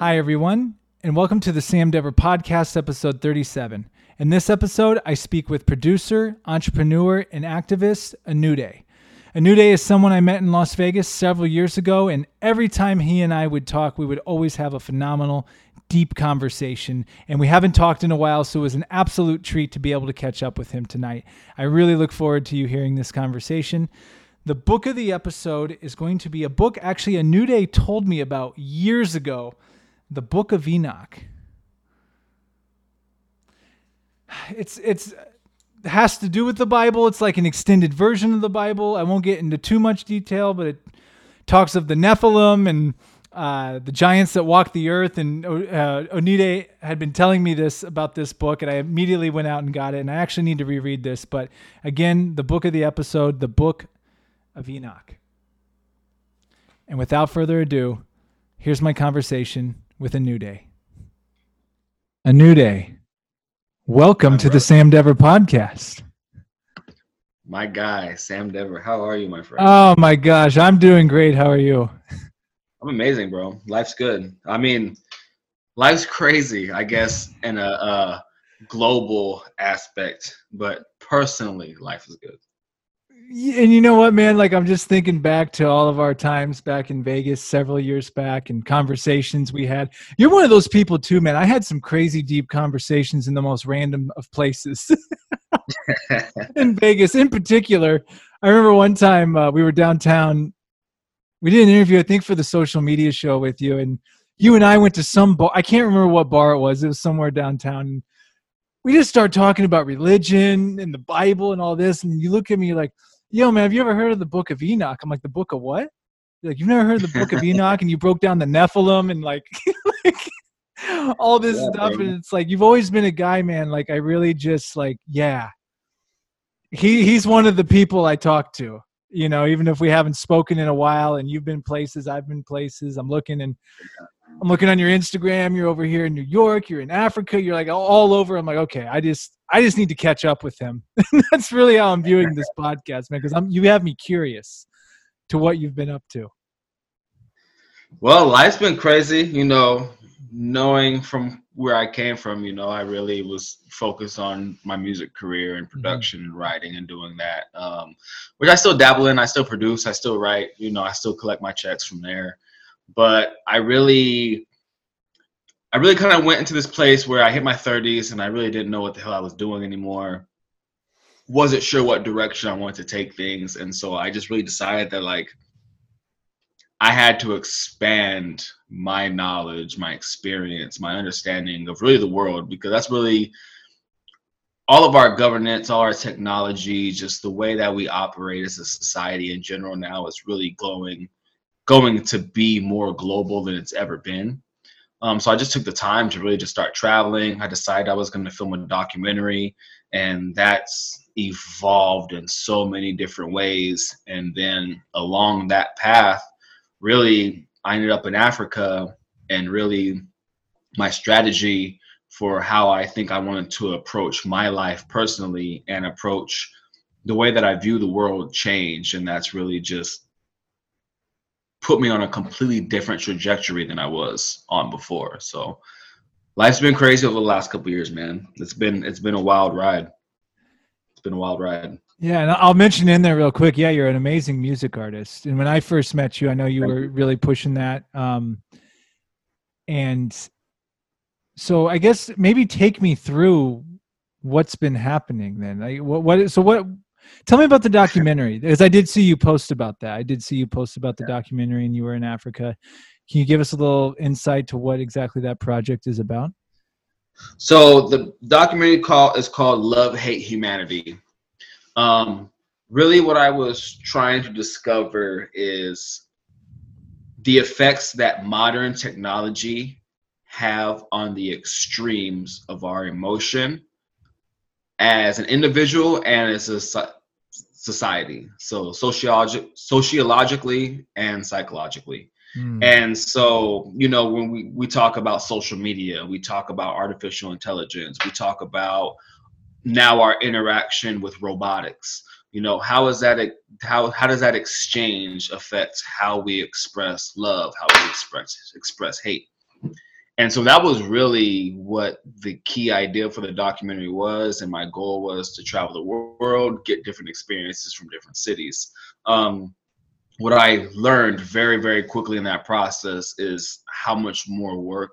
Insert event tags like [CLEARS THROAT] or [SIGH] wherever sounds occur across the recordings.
Hi, everyone, and welcome to the Sam Dever Podcast, episode 37. In this episode, I speak with producer, entrepreneur, and activist Anuda. Anuda is someone I met in Las Vegas several years ago, and every time he and I would talk, we would always have a phenomenal, deep conversation. And we haven't talked in a while, so it was an absolute treat to be able to catch up with him tonight. I really look forward to you hearing this conversation. The book of the episode is going to be a book actually Anuda told me about years ago the book of Enoch. It's it's has to do with the Bible. It's like an extended version of the Bible. I won't get into too much detail, but it talks of the Nephilim and uh, the giants that walked the earth. And uh, Anuda had been telling me this about this book, and I immediately went out and got it. And I actually need to reread this. But again, the book of the episode, the book of Enoch. And without further ado, here's my conversation with Anuda. A new day. Welcome to the Sam Dever podcast. My guy, Sam Dever. How are you, my friend? Oh my gosh, I'm doing great. How are you? I'm amazing, bro. Life's good. I mean, life's crazy, I guess, in a, a global aspect, but personally, life is good and you know what, man? Like I'm just thinking back to all of our times back in Vegas several years back and conversations we had. You're one of those people too, man. I had some crazy deep conversations in the most random of places. [LAUGHS] in [LAUGHS] Vegas, in particular, I remember one time uh, we were downtown. We did an interview, I think, for the social media show with you, and you and I went to some bar. I can't remember what bar it was. It was somewhere downtown. We just start talking about religion and the Bible and all this, and you look at me like, yo, man, have you ever heard of the book of Enoch? I'm like, the book of what? like, you've never heard of the book of [LAUGHS] Enoch and you broke down the Nephilim and like, [LAUGHS] like all this yeah, stuff. Baby. And it's like, you've always been a guy, man. Like, I really just like, yeah. He he's one of the people I talk to, you know, even if we haven't spoken in a while and you've been places, I've been places. I'm looking and I'm looking on your Instagram. You're over here in New York. You're in Africa. You're like all over. I'm like, okay, I just, I just need to catch up with him. [LAUGHS] That's really how I'm viewing this podcast, man. Because I'm, you have me curious to what you've been up to. Well, life's been crazy. You know, knowing from where I came from, you know, I really was focused on my music career and mm-hmm. production mm-hmm. and writing and doing that, um, which I still dabble in. I still produce. I still write. You know, I still collect my checks from there but I really I really kind of went into this place where I hit my 30s and I really didn't know what the hell I was doing anymore. Wasn't sure what direction I wanted to take things. And so I just really decided that, like, I had to expand my knowledge, my experience, my understanding of really the world because that's really all of our governance, all our technology, just the way that we operate as a society in general now is really going going to be more global than it's ever been. Um, so I just took the time to really just start traveling. I decided I was going to film a documentary, and that's evolved in so many different ways. And then along that path, really, I ended up in Africa, and really, my strategy for how I think I wanted to approach my life personally and approach the way that I view the world changed. And that's really just put me on a completely different trajectory than I was on before. So life's been crazy over the last couple years, man. It's been it's been a wild ride. It's been a wild ride. Yeah, and I'll mention in there real quick. Yeah, you're an amazing music artist. And when I first met you, I know you Thank were you. really pushing that. Um, and so I guess maybe take me through what's been happening then. Like, what, what so what Tell me about the documentary, [LAUGHS] because I did see you post about that. I did see you post about the documentary, and you were in Africa. Can you give us a little insight to what exactly that project is about? So the documentary call is called "Love, Hate, Humanity." Um, really, what I was trying to discover is the effects that modern technology have on the extremes of our emotion as an individual and as a society. So sociologi- sociologically and psychologically. Mm. And so, you know, when we, we talk about social media, we talk about artificial intelligence, we talk about now our interaction with robotics. You know, how is that how how does that exchange affect how we express love, how we express express hate? And so that was really what the key idea for the documentary was. And my goal was to travel the world get different experiences from different cities. Um, what i learned very very quickly in that process is how much more work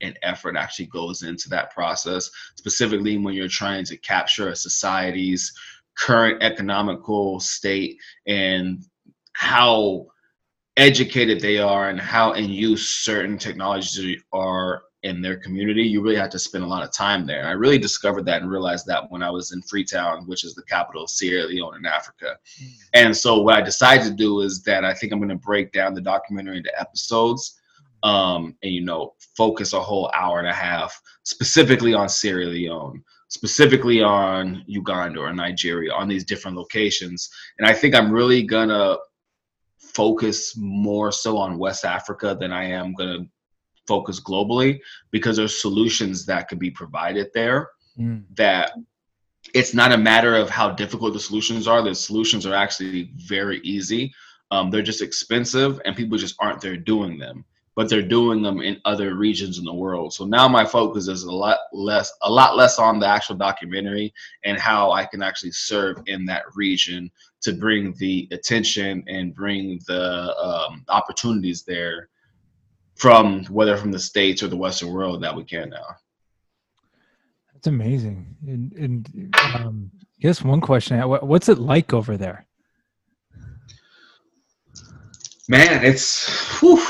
and effort actually goes into that process. Specifically when you're trying to capture a society's current economical state and how educated they are and how in use certain technologies are in their community, you really have to spend a lot of time there. I really discovered that and realized that when I was in Freetown, which is the capital of Sierra Leone in Africa. Mm. And so what I decided to do is that I think I'm going to break down the documentary into episodes um, and, you know, focus a whole hour and a half specifically on Sierra Leone, specifically on Uganda or Nigeria, on these different locations. And I think I'm really going to focus more so on West Africa than I am going to focus globally because there's solutions that could be provided there mm. that it's not a matter of how difficult the solutions are. The solutions are actually very easy. Um, they're just expensive and people just aren't there doing them but they're doing them in other regions in the world. So now my focus is a lot less a lot less on the actual documentary and how I can actually serve in that region to bring the attention and bring the um, opportunities there from whether from the states or the Western world that we can now. That's amazing. And, and um, I guess one question: What's it like over there? Man, it's whew,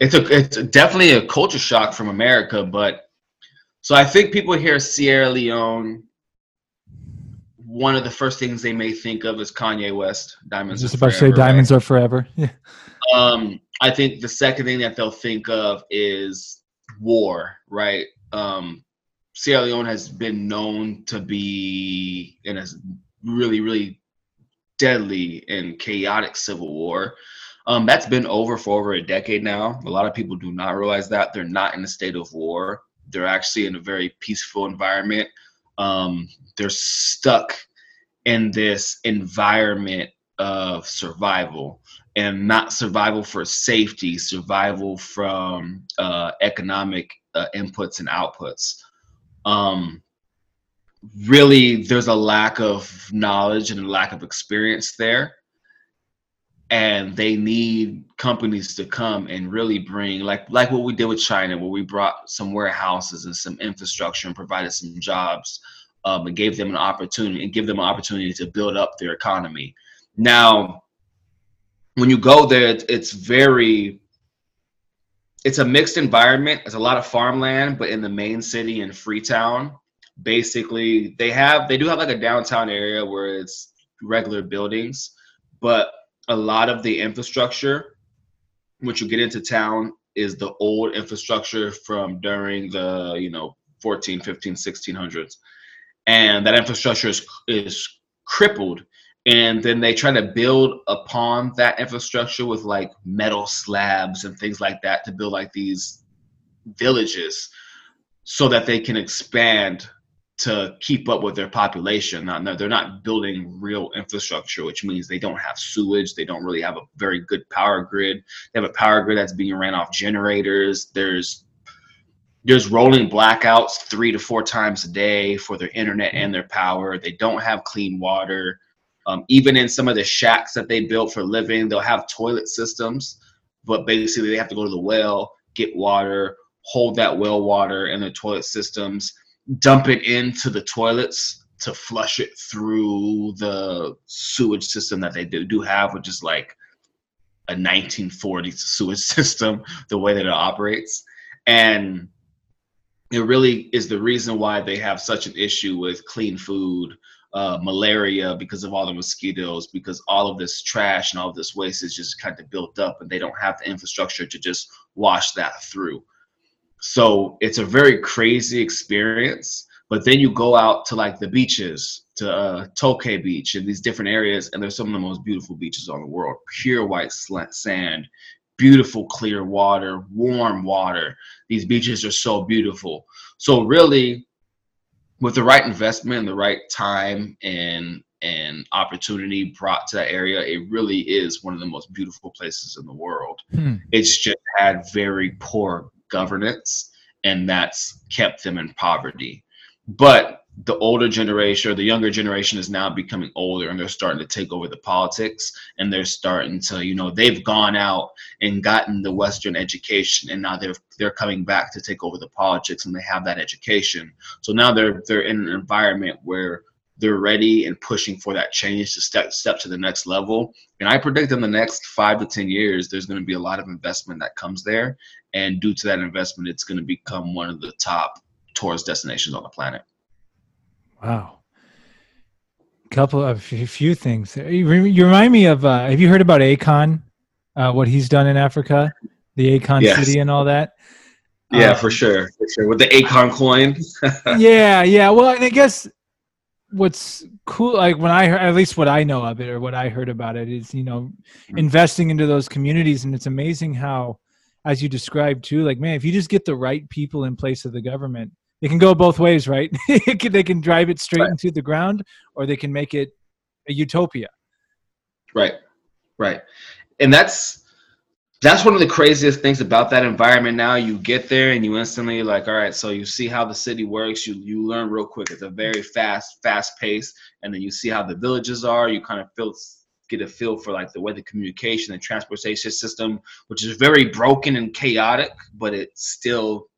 it's a it's definitely a culture shock from America, but so I think people hear Sierra Leone one of the first things they may think of is Kanye West. Diamonds. Just about forever, to say diamonds right? are forever. [LAUGHS] Yeah. Um, I think the second thing that they'll think of is war, right? Um, Sierra Leone has been known to be in a really, really deadly and chaotic civil war. Um, that's been over for over a decade now. A lot of people do not realize that they're not in a state of war. They're actually in a very peaceful environment um, they're stuck in this environment of survival and not survival for safety, survival from uh, economic uh, inputs and outputs. Um, really, there's a lack of knowledge and a lack of experience there. And they need companies to come and really bring, like like what we did with China, where we brought some warehouses and some infrastructure and provided some jobs um, and gave them an opportunity and give them an opportunity to build up their economy. Now, when you go there, it's very it's a mixed environment. It's a lot of farmland, but in the main city in Freetown, basically they have they do have like a downtown area where it's regular buildings, but a lot of the infrastructure, once you get into town, is the old infrastructure from during the you know 14, 15, 1600s and that infrastructure is is crippled and then they try to build upon that infrastructure with like metal slabs and things like that to build like these villages so that they can expand to keep up with their population. Now, they're not building real infrastructure, which means they don't have sewage. They don't really have a very good power grid. They have a power grid that's being ran off generators. There's there's rolling blackouts three to four times a day for their internet and their power. They don't have clean water. Um, even in some of the shacks that they built for living, they'll have toilet systems, but basically they have to go to the well, get water, hold that well water in the toilet systems, dump it into the toilets to flush it through the sewage system that they do, do have, which is like a 1940s sewage [LAUGHS] system, the way that it operates. And it really is the reason why they have such an issue with clean food, uh, malaria because of all the mosquitoes, because all of this trash and all of this waste is just kind of built up and they don't have the infrastructure to just wash that through. So it's a very crazy experience. But then you go out to like the beaches, to uh, Tokeh Beach and these different areas, and there's some of the most beautiful beaches on the world. Pure white sand, beautiful clear water, warm water. These beaches are so beautiful. So really, with the right investment and the right time and and opportunity brought to that area, it really is one of the most beautiful places in the world. Hmm. It's just had very poor governance and that's kept them in poverty. But the older generation or the younger generation is now becoming older and they're starting to take over the politics and they're starting to you know they've gone out and gotten the western education and now they're they're coming back to take over the politics and they have that education so now they're they're in an environment where they're ready and pushing for that change to step step to the next level and i predict in the next 5 to 10 years there's going to be a lot of investment that comes there and due to that investment it's going to become one of the top tourist destinations on the planet Wow. A couple of a few things. You, remind me of. Uh, have you heard about Akon? Uh, what he's done in Africa, the Akon yes. city, and all that. Yeah, um, for sure, for sure. With the Akon coin. [LAUGHS] yeah, yeah. Well, and I guess what's cool, like when I heard, at least what I know of it or what I heard about it, is you know, mm. investing into those communities, and it's amazing how, as you described too, like man, if you just get the right people in place of the government, it can go both ways, right? [LAUGHS] they can drive it straight right. into the ground, or they can make it a utopia. Right, right, and that's that's one of the craziest things about that environment. Now you get there and you instantly like, all right, so you see how the city works. You you learn real quick. It's a very fast, fast pace, and then you see how the villages are. You kind of feel get a feel for like the way the communication and transportation system, which is very broken and chaotic, but it still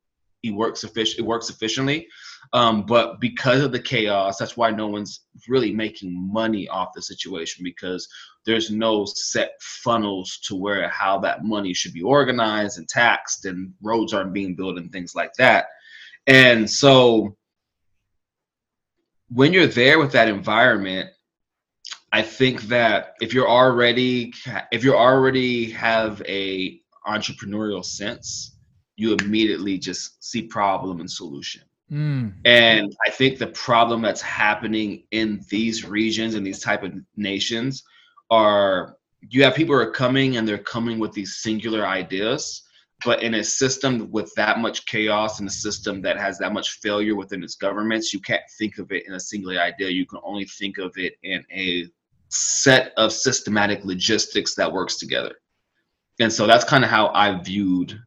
it works efficient. It works efficiently. Um, but because of the chaos, that's why no one's really making money off the situation because there's no set funnels to where how that money should be organized and taxed, and roads aren't being built and things like that. And so, when you're there with that environment, I think that if you're already if you already have a entrepreneurial sense you immediately just see problem and solution. Mm. And I think the problem that's happening in these regions and these type of nations are you have people who are coming and they're coming with these singular ideas, but in a system with that much chaos and a system that has that much failure within its governments, you can't think of it in a singular idea. You can only think of it in a set of systematic logistics that works together. And so that's kind of how I viewed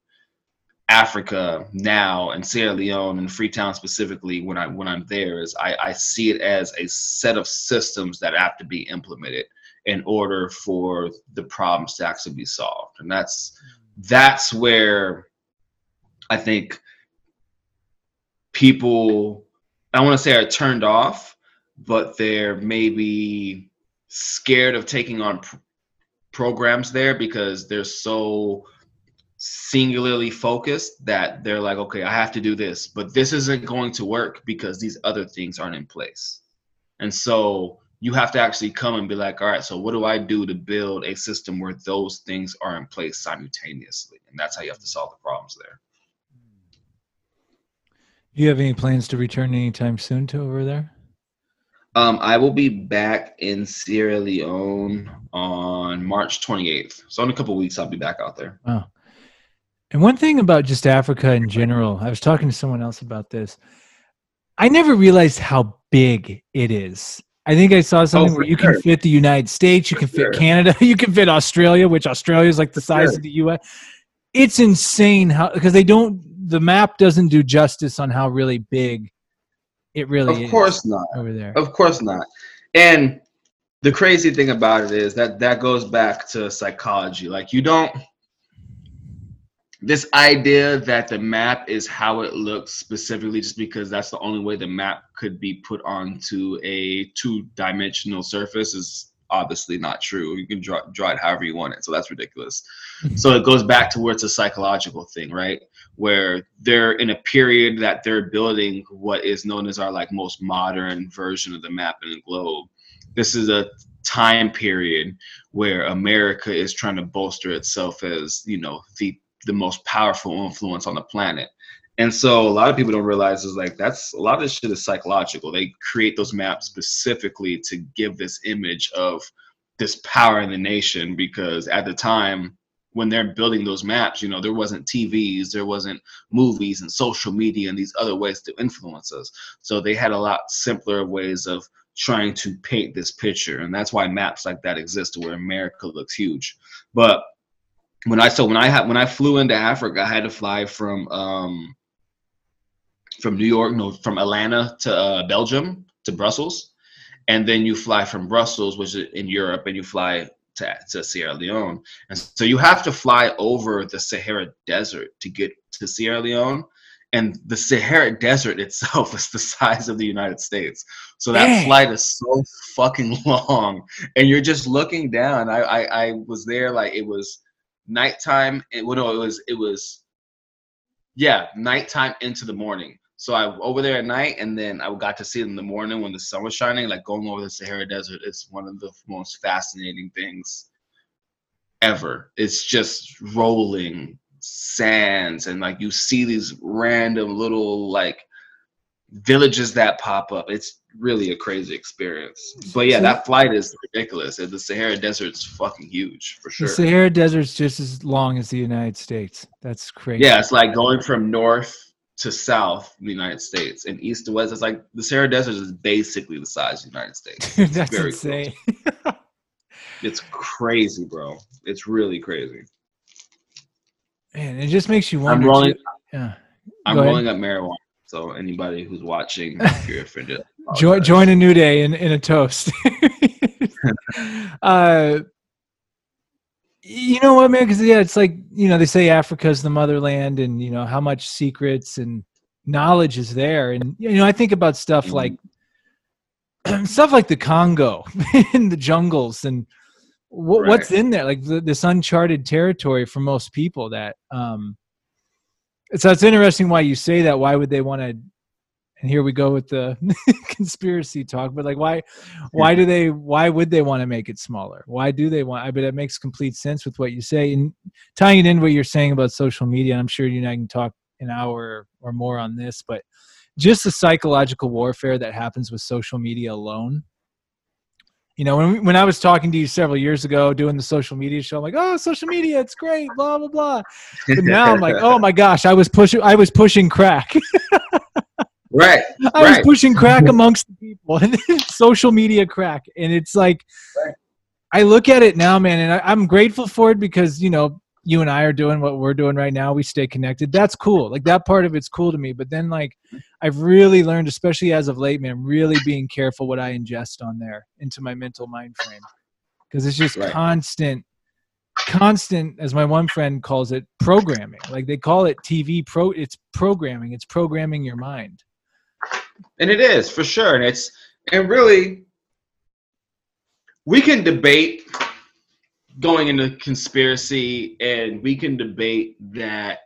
Africa now and Sierra Leone and Freetown specifically when I when I'm there is I, I see it as a set of systems that have to be implemented in order for the problems to actually be solved. And that's that's where I think people I want to say are turned off, but they're maybe scared of taking on pr- programs there because they're so singularly focused that they're like, okay, I have to do this, but this isn't going to work because these other things aren't in place. And so you have to actually come and be like, all right, so what do I do to build a system where those things are in place simultaneously? And that's how you have to solve the problems there. Do you have any plans to return anytime soon to over there? Um, I will be back in Sierra Leone on March 28th. So in a couple weeks, I'll be back out there. Oh, and one thing about just Africa in general, I was talking to someone else about this. I never realized how big it is. I think I saw oh, something oh, where you sure. can fit the United States, you can fit sure. Canada, [LAUGHS] you can fit Australia, which Australia is like the size sure. of the US. It's insane how because they don't the map doesn't do justice on how really big it really is. of course not over there. Of course not. And the crazy thing about it is that that goes back to psychology. Like you don't this idea that the map is how it looks specifically just because that's the only way the map could be put onto a two-dimensional surface is obviously not true. You can draw, draw it however you want it. So that's ridiculous. Mm-hmm. so it goes back to where it's a psychological thing, right? Where they're in a period that they're building what is known as our like most modern version of the map and the globe. This is a time period where America is trying to bolster itself as, you know, the the most powerful influence on the planet. And so a lot of people don't realize is like that's a lot of this shit is psychological. They create those maps specifically to give this image of this power in the nation because at the time when they're building those maps, you know, there wasn't TVs, there wasn't movies and social media and these other ways to influence us. So they had a lot simpler ways of trying to paint this picture. And that's why maps like that exist where America looks huge. But when I so when I had when I flew into Africa, I had to fly from um, from New York, no, from Atlanta to uh, Belgium to Brussels, and then you fly from Brussels, which is in Europe, and you fly to, to Sierra Leone. And so you have to fly over the Sahara Desert to get to Sierra Leone. And the Sahara Desert itself [LAUGHS] is the size of the United States. So that Dang. flight is so fucking [LAUGHS] long. And you're just looking down. I, I, I was there like it was nighttime. It, well, no, it was it was yeah, nighttime into the morning. So I over there at night, and then I got to see it in the morning when the sun was shining. Like going over the Sahara Desert is one of the most fascinating things ever. It's just rolling sands, and like you see these random little like villages that pop up. It's really a crazy experience. But yeah, that flight is ridiculous. And The Sahara Desert's fucking huge for sure. The Sahara Desert's just as long as the United States. That's crazy. Yeah, it's like going from north to south the United States and east to west. It's like the Sahara Desert is basically the size of the United States. [LAUGHS] It's That's insane. [LAUGHS] it's crazy, bro. It's really crazy. Man, it just makes you wonder. I'm rolling, yeah. I'm rolling up marijuana. So anybody who's watching, [LAUGHS] if you're offended, join join Anuda in, in a toast. [LAUGHS] uh, you know what, man? Because yeah, it's like you know they say Africa's the motherland, and you know how much secrets and knowledge is there, and you know I think about stuff mm-hmm. like [CLEARS THROAT] stuff like the Congo [LAUGHS] in the jungles and right. what's in there, like the, this uncharted territory for most people. That um, so it's interesting why you say that. Why would they want to and here we go with the [LAUGHS] conspiracy talk but like why why do they why would they want to make it smaller why do they want i bet it makes complete sense with what you say and tying it in what you're saying about social media i'm sure you and i can talk an hour or more on this but just the psychological warfare that happens with social media alone you know when, when i was talking to you several years ago doing the social media show i'm like oh social media it's great blah blah blah but [LAUGHS] now i'm like oh my gosh i was pushing i was pushing crack [LAUGHS] Right. I right. was pushing crack amongst the people [LAUGHS] and social media crack. And it's like, right. I look at it now, man, and I, I'm grateful for it because, you know, you and I are doing what we're doing right now. We stay connected. That's cool. Like that part of it's cool to me. But then, like, I've really learned, especially as of late, man, really being careful what I ingest on there into my mental mind frame because it's just right. constant, constant, as my one friend calls it, programming. Like they call it TV pro. It's programming. It's programming your mind and it is for sure and it's and really we can debate going into conspiracy and we can debate that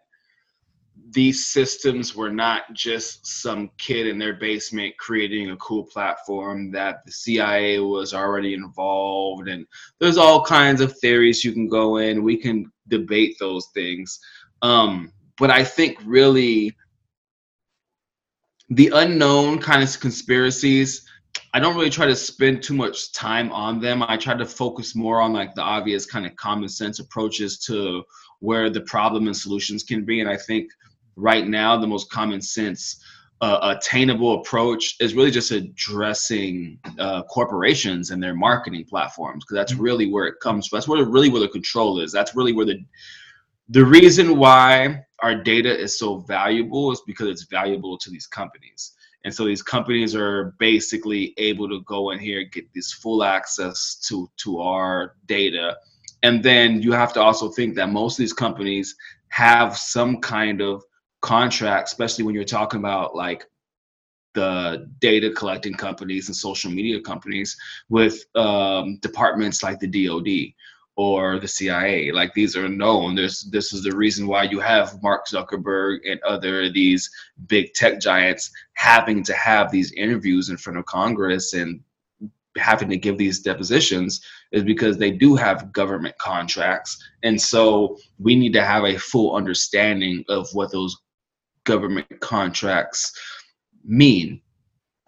these systems were not just some kid in their basement creating a cool platform that the CIA was already involved and there's all kinds of theories you can go in. We can debate those things. Um, but I think really the unknown kind of conspiracies i don't really try to spend too much time on them i try to focus more on like the obvious kind of common sense approaches to where the problem and solutions can be and i think right now the most common sense uh, attainable approach is really just addressing uh, corporations and their marketing platforms because that's mm-hmm. really where it comes from that's where really where the control is that's really where the the reason why our data is so valuable is because it's valuable to these companies. And so these companies are basically able to go in here, and get this full access to, to our data. And then you have to also think that most of these companies have some kind of contract, especially when you're talking about like the data collecting companies and social media companies with um, departments like the DoD or the CIA. Like these are known. There's this is the reason why you have Mark Zuckerberg and other of these big tech giants having to have these interviews in front of Congress and having to give these depositions is because they do have government contracts. And so we need to have a full understanding of what those government contracts mean.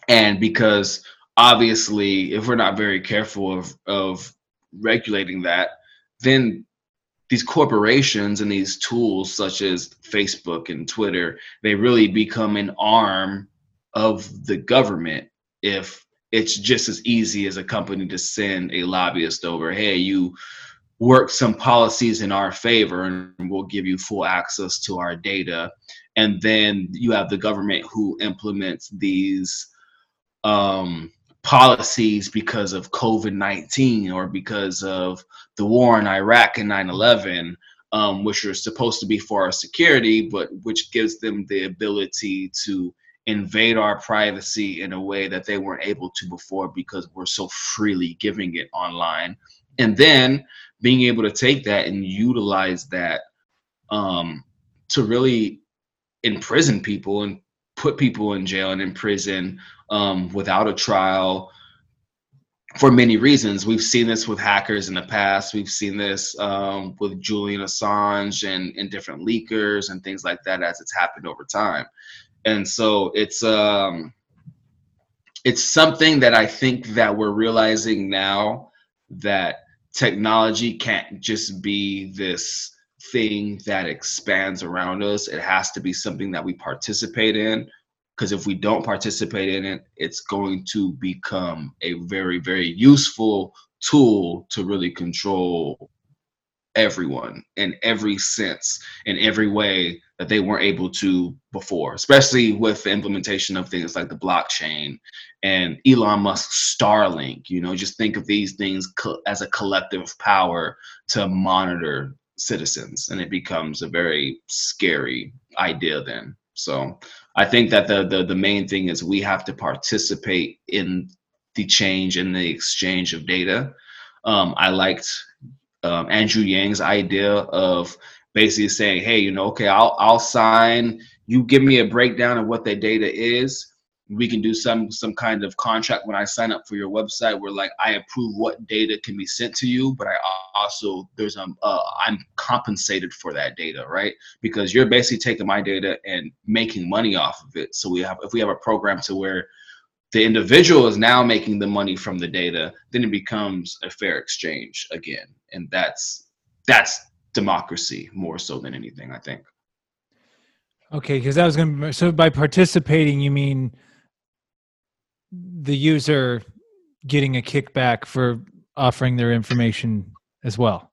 And because obviously if we're not very careful of of regulating that, then these corporations and these tools such as Facebook and Twitter, they really become an arm of the government if it's just as easy as a company to send a lobbyist over, hey, you work some policies in our favor and we'll give you full access to our data. and then you have the government who implements these um, policies because of COVID 19 or because of the war in Iraq and 9 11, um, which are supposed to be for our security, but which gives them the ability to invade our privacy in a way that they weren't able to before because we're so freely giving it online. And then being able to take that and utilize that um, to really imprison people and put people in jail and in prison um, without a trial for many reasons. We've seen this with hackers in the past. We've seen this um, with Julian Assange and, and different leakers and things like that as it's happened over time. And so it's um, it's something that I think that we're realizing now that technology can't just be this thing that expands around us. It has to be something that we participate in. Because if we don't participate in it, it's going to become a very, very useful tool to really control everyone in every sense, in every way that they weren't able to before, especially with the implementation of things like the blockchain and Elon Musk's Starlink. You know, just think of these things co- as a collective power to monitor citizens, and it becomes a very scary idea then. So I think that the, the the main thing is we have to participate in the change and the exchange of data. Um, I liked um, Andrew Yang's idea of basically saying, "Hey, you know, okay, I'll I'll sign. You give me a breakdown of what that data is, we can do some some kind of contract when I sign up for your website where like I approve what data can be sent to you, but I also there's um uh, I'm compensated for that data, right? Because you're basically taking my data and making money off of it. So we have if we have a program to where the individual is now making the money from the data, then it becomes a fair exchange again, and that's that's democracy more so than anything, I think. Okay, because I was going to. So by participating, you mean the user getting a kickback for offering their information as well.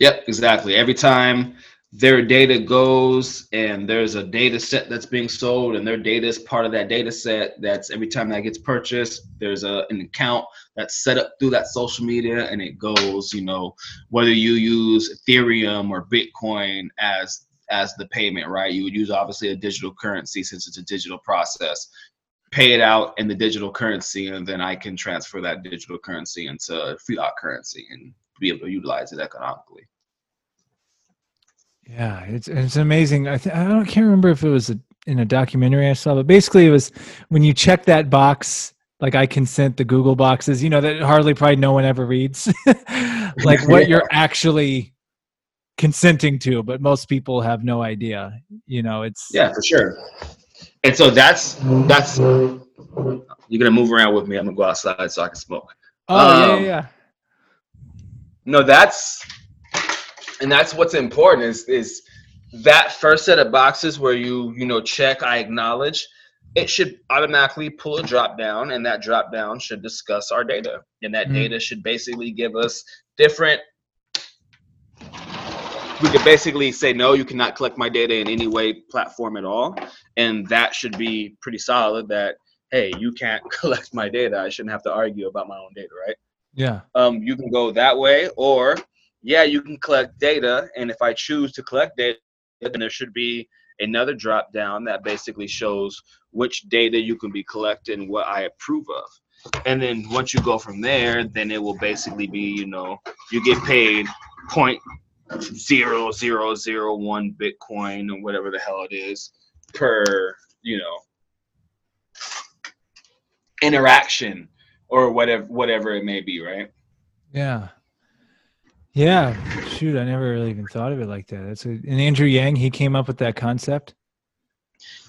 Yep, exactly. Every time their data goes and there's a data set that's being sold and their data is part of that data set that's every time that gets purchased there's a, an account that's set up through that social media and it goes you know whether you use ethereum or bitcoin as as the payment right you would use obviously a digital currency since it's a digital process pay it out in the digital currency, and then I can transfer that digital currency into fiat currency and be able to utilize it economically. Yeah, it's it's amazing. I th- I don't can't remember if it was a, in a documentary I saw, but basically it was when you check that box, like I consent the Google boxes, you know that hardly probably no one ever reads, [LAUGHS] like what [LAUGHS] you're actually consenting to, but most people have no idea. You know, it's yeah, for sure and so that's that's you're gonna move around with me. I'm gonna go outside so I can smoke. Oh um, yeah, yeah. No, that's and that's what's important is is that first set of boxes where you you know check I acknowledge. It should automatically pull a drop down, and that drop down should discuss our data, and that mm data should basically give us different we could basically say no you cannot collect my data in any way platform at all. And that should be pretty solid that hey you can't [LAUGHS] collect my data. I shouldn't have to argue about my own data right? Yeah. Um you can go that way or yeah you can collect data. And if i choose to collect data then there should be another drop down that basically shows which data you can be collecting what i approve of. And then once you go from there then it will basically be you know you get paid point zero zero zero one Bitcoin or whatever the hell it is per you know interaction or whatever whatever it may be, right? Yeah. Yeah. Shoot, I never really even thought of it like that. That's a, and Andrew Yang, he came up with that concept.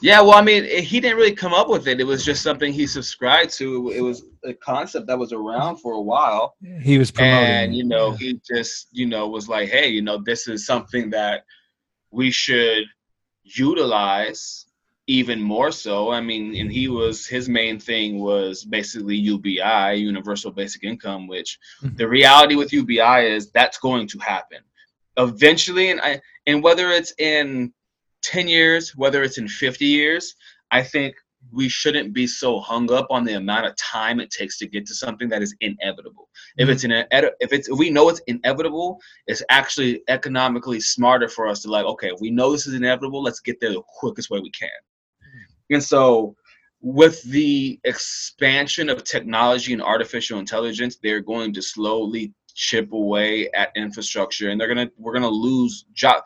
Yeah, well, I mean, he didn't really come up with it. It was just something he subscribed to. It was a concept that was around for a while. He was promoting, and you know, yeah. he just you know was like, hey, you know, this is something that we should utilize even more so. I mean, and he was his main thing was basically UBI, Universal Basic Income, which mm-hmm. the reality with UBI is that's going to happen eventually, and I and whether it's in 10 years, whether it's in 50 years, I think we shouldn't be so hung up on the amount of time it takes to get to something that is inevitable. Mm-hmm. If it's in an if it's if we know it's inevitable, it's actually economically smarter for us to like, okay, if we know this is inevitable, let's get there the quickest way we can. Mm-hmm. And so with the expansion of technology and artificial intelligence, they're going to slowly chip away at infrastructure and they're gonna we're gonna lose job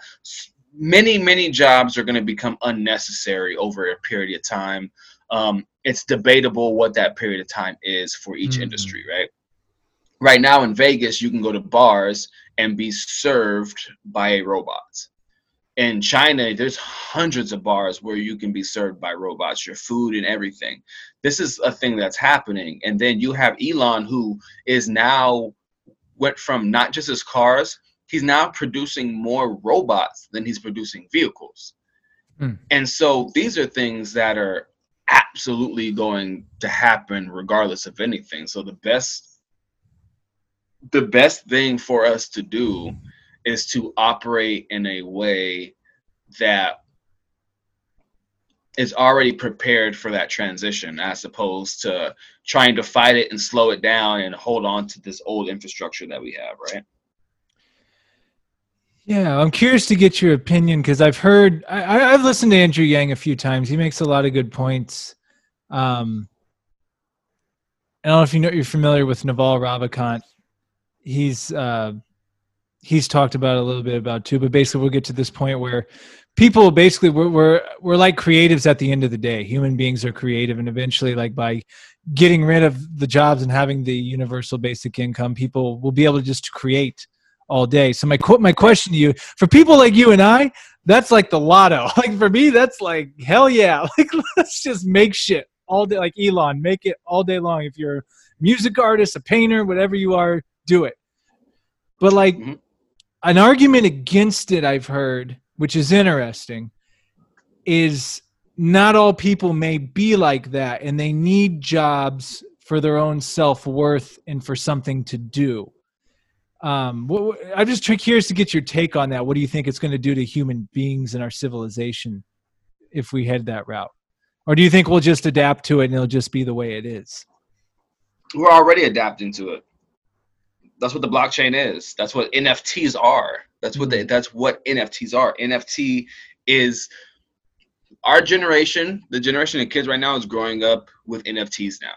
many many jobs are going to become unnecessary over a period of time. Um, it's debatable what that period of time is for each mm-hmm. industry right? Right now in vegas you can go to bars and be served by a robot. In china there's hundreds of bars where you can be served by robots your food and everything. This is a thing that's happening. And then you have elon who is now went from not just his cars, he's now producing more robots than he's producing vehicles. Mm. And so these are things that are absolutely going to happen regardless of anything. So the best the best thing for us to do is to operate in a way that is already prepared for that transition as opposed to trying to fight it and slow it down and hold on to this old infrastructure that we have right yeah i'm curious to get your opinion because i've heard I, have listened to andrew yang a few times. He makes a lot of good points. Um, i don't know if you know you're familiar with naval ravikant. He's uh, he's talked about a little bit about too but basically we'll get to this point where people basically we're, we're we're like creatives at the end of the day. Human beings are creative and eventually like by getting rid of the jobs and having the universal basic income people will be able to just create all day. So my my question to you for people like you and i that's like the lotto. [LAUGHS] Like for me that's like hell yeah. [LAUGHS] Like let's just make shit all day like elon make it all day long. If you're a music artist a painter whatever you are do it. But like mm-hmm. an argument against it i've heard which is interesting, is not all people may be like that and they need jobs for their own self-worth and for something to do um, what, i'm just curious to get your take on that what do you think it's going to do to human beings and our civilization if we head that route or do you think we'll just adapt to it and it'll just be the way it is we're already adapting to it that's what the blockchain is that's what nfts are that's what they mm-hmm. that's what NFTs are. NFT is our generation, the generation of kids right now is growing up with NFTs now.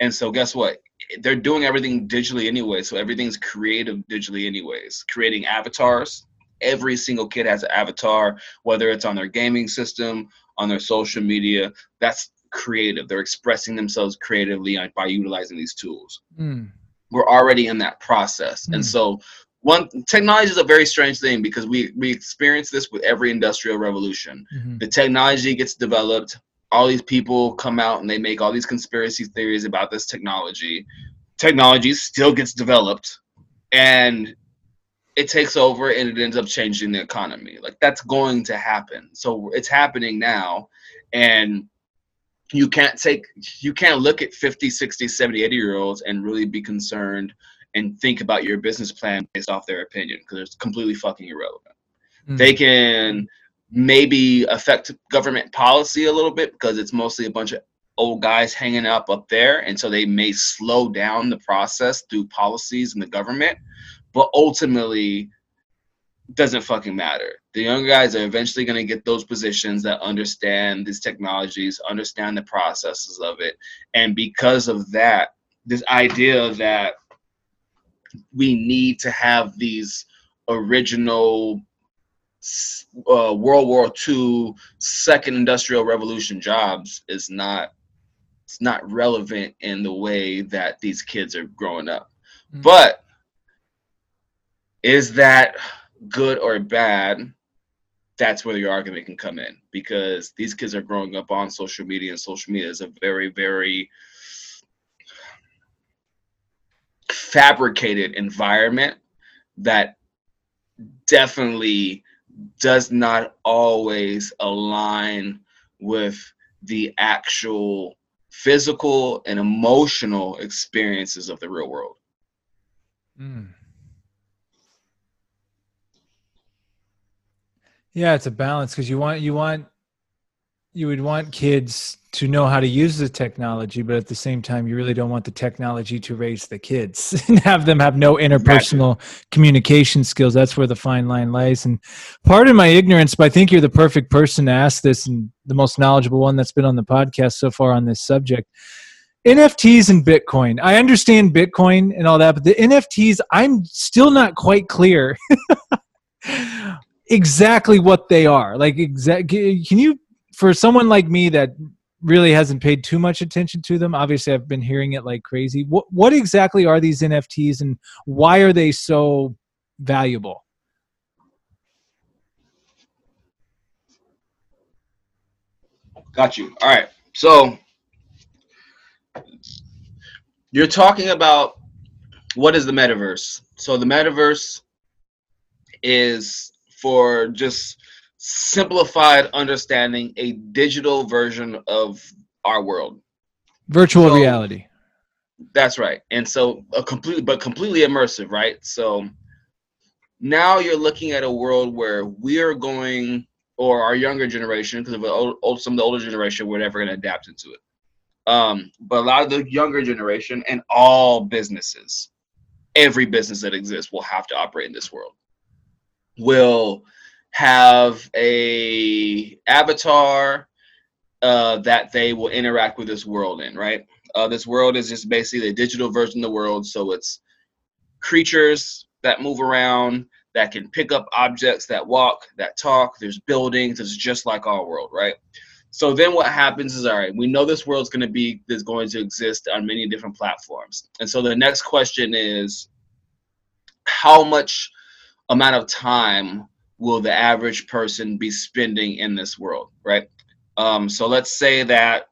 And so guess what? They're doing everything digitally anyway. So everything's creative digitally anyways. Creating avatars. Every single kid has an avatar, whether it's on their gaming system, on their social media. That's creative. They're expressing themselves creatively by utilizing these tools. Mm. We're already in that process. Mm. And so one technology is a very strange thing because we we experience this with every industrial revolution. Mm-hmm. The technology gets developed, all these people come out and they make all these conspiracy theories about this technology. Technology still gets developed and it takes over and it ends up changing the economy. Like that's going to happen. So it's happening now and you can't take you can't look at 50 60 70 80 year olds and really be concerned and think about your business plan based off their opinion because it's completely fucking irrelevant. Mm-hmm. They can maybe affect government policy a little bit because it's mostly a bunch of old guys hanging up up there. And so they may slow down the process through policies in the government but ultimately doesn't fucking matter. The younger guys are eventually going to get those positions that understand these technologies understand the processes of it. And because of that this idea that we need to have these original uh, World War II, Second Industrial Revolution jobs is not it's not relevant in the way that these kids are growing up. Mm-hmm. But is that good or bad? That's where your argument can come in because these kids are growing up on social media, and social media is a very, very fabricated environment that definitely does not always align with the actual physical and emotional experiences of the real world. Mm. Yeah, it's a balance because you want you want you would want kids to know how to use the technology, but at the same time, you really don't want the technology to raise the kids [LAUGHS] and have them have no interpersonal communication skills. That's where the fine line lies. And pardon my ignorance, but I think you're the perfect person to ask this and the most knowledgeable one that's been on the podcast so far on this subject. NFTs and Bitcoin. I understand Bitcoin and all that, but the NFTs, I'm still not quite clear [LAUGHS] exactly what they are. Like, exact. Can you, for someone like me that really hasn't paid too much attention to them, obviously I've been hearing it like crazy. What what exactly are these NFTs and why are they so valuable? Got you. All right. So you're talking about what is the metaverse? So the metaverse is for just simplified understanding a digital version of our world. Virtual so, reality. That's right. And so a completely but completely immersive, right? So now you're looking at a world where we're going or our younger generation, because of old, old, some of the older generation, we're never going to adapt into it. Um, but a lot of the younger generation and all businesses, every business that exists will have to operate in this world. Will have a avatar uh, that they will interact with this world in, right? Uh, this world is just basically a digital version of the world. So it's creatures that move around, that can pick up objects, that walk, that talk. There's buildings. It's just like our world, right? So then what happens is, all right, we know this world's going to be, is going to exist on many different platforms. And so the next question is, how much amount of time will the average person be spending in this world, right? Um, so let's say that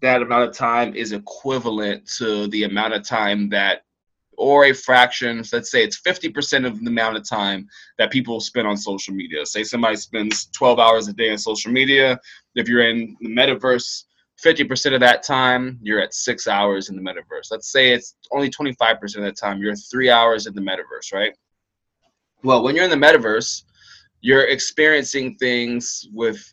that amount of time is equivalent to the amount of time that or a fraction, let's say it's 50% of the amount of time that people spend on social media. Say somebody spends 12 hours a day on social media. If you're in the metaverse, 50% of that time, you're at six hours in the metaverse. Let's say it's only 25% of the time, you're three hours in the metaverse, right? Well, when you're in the metaverse, you're experiencing things with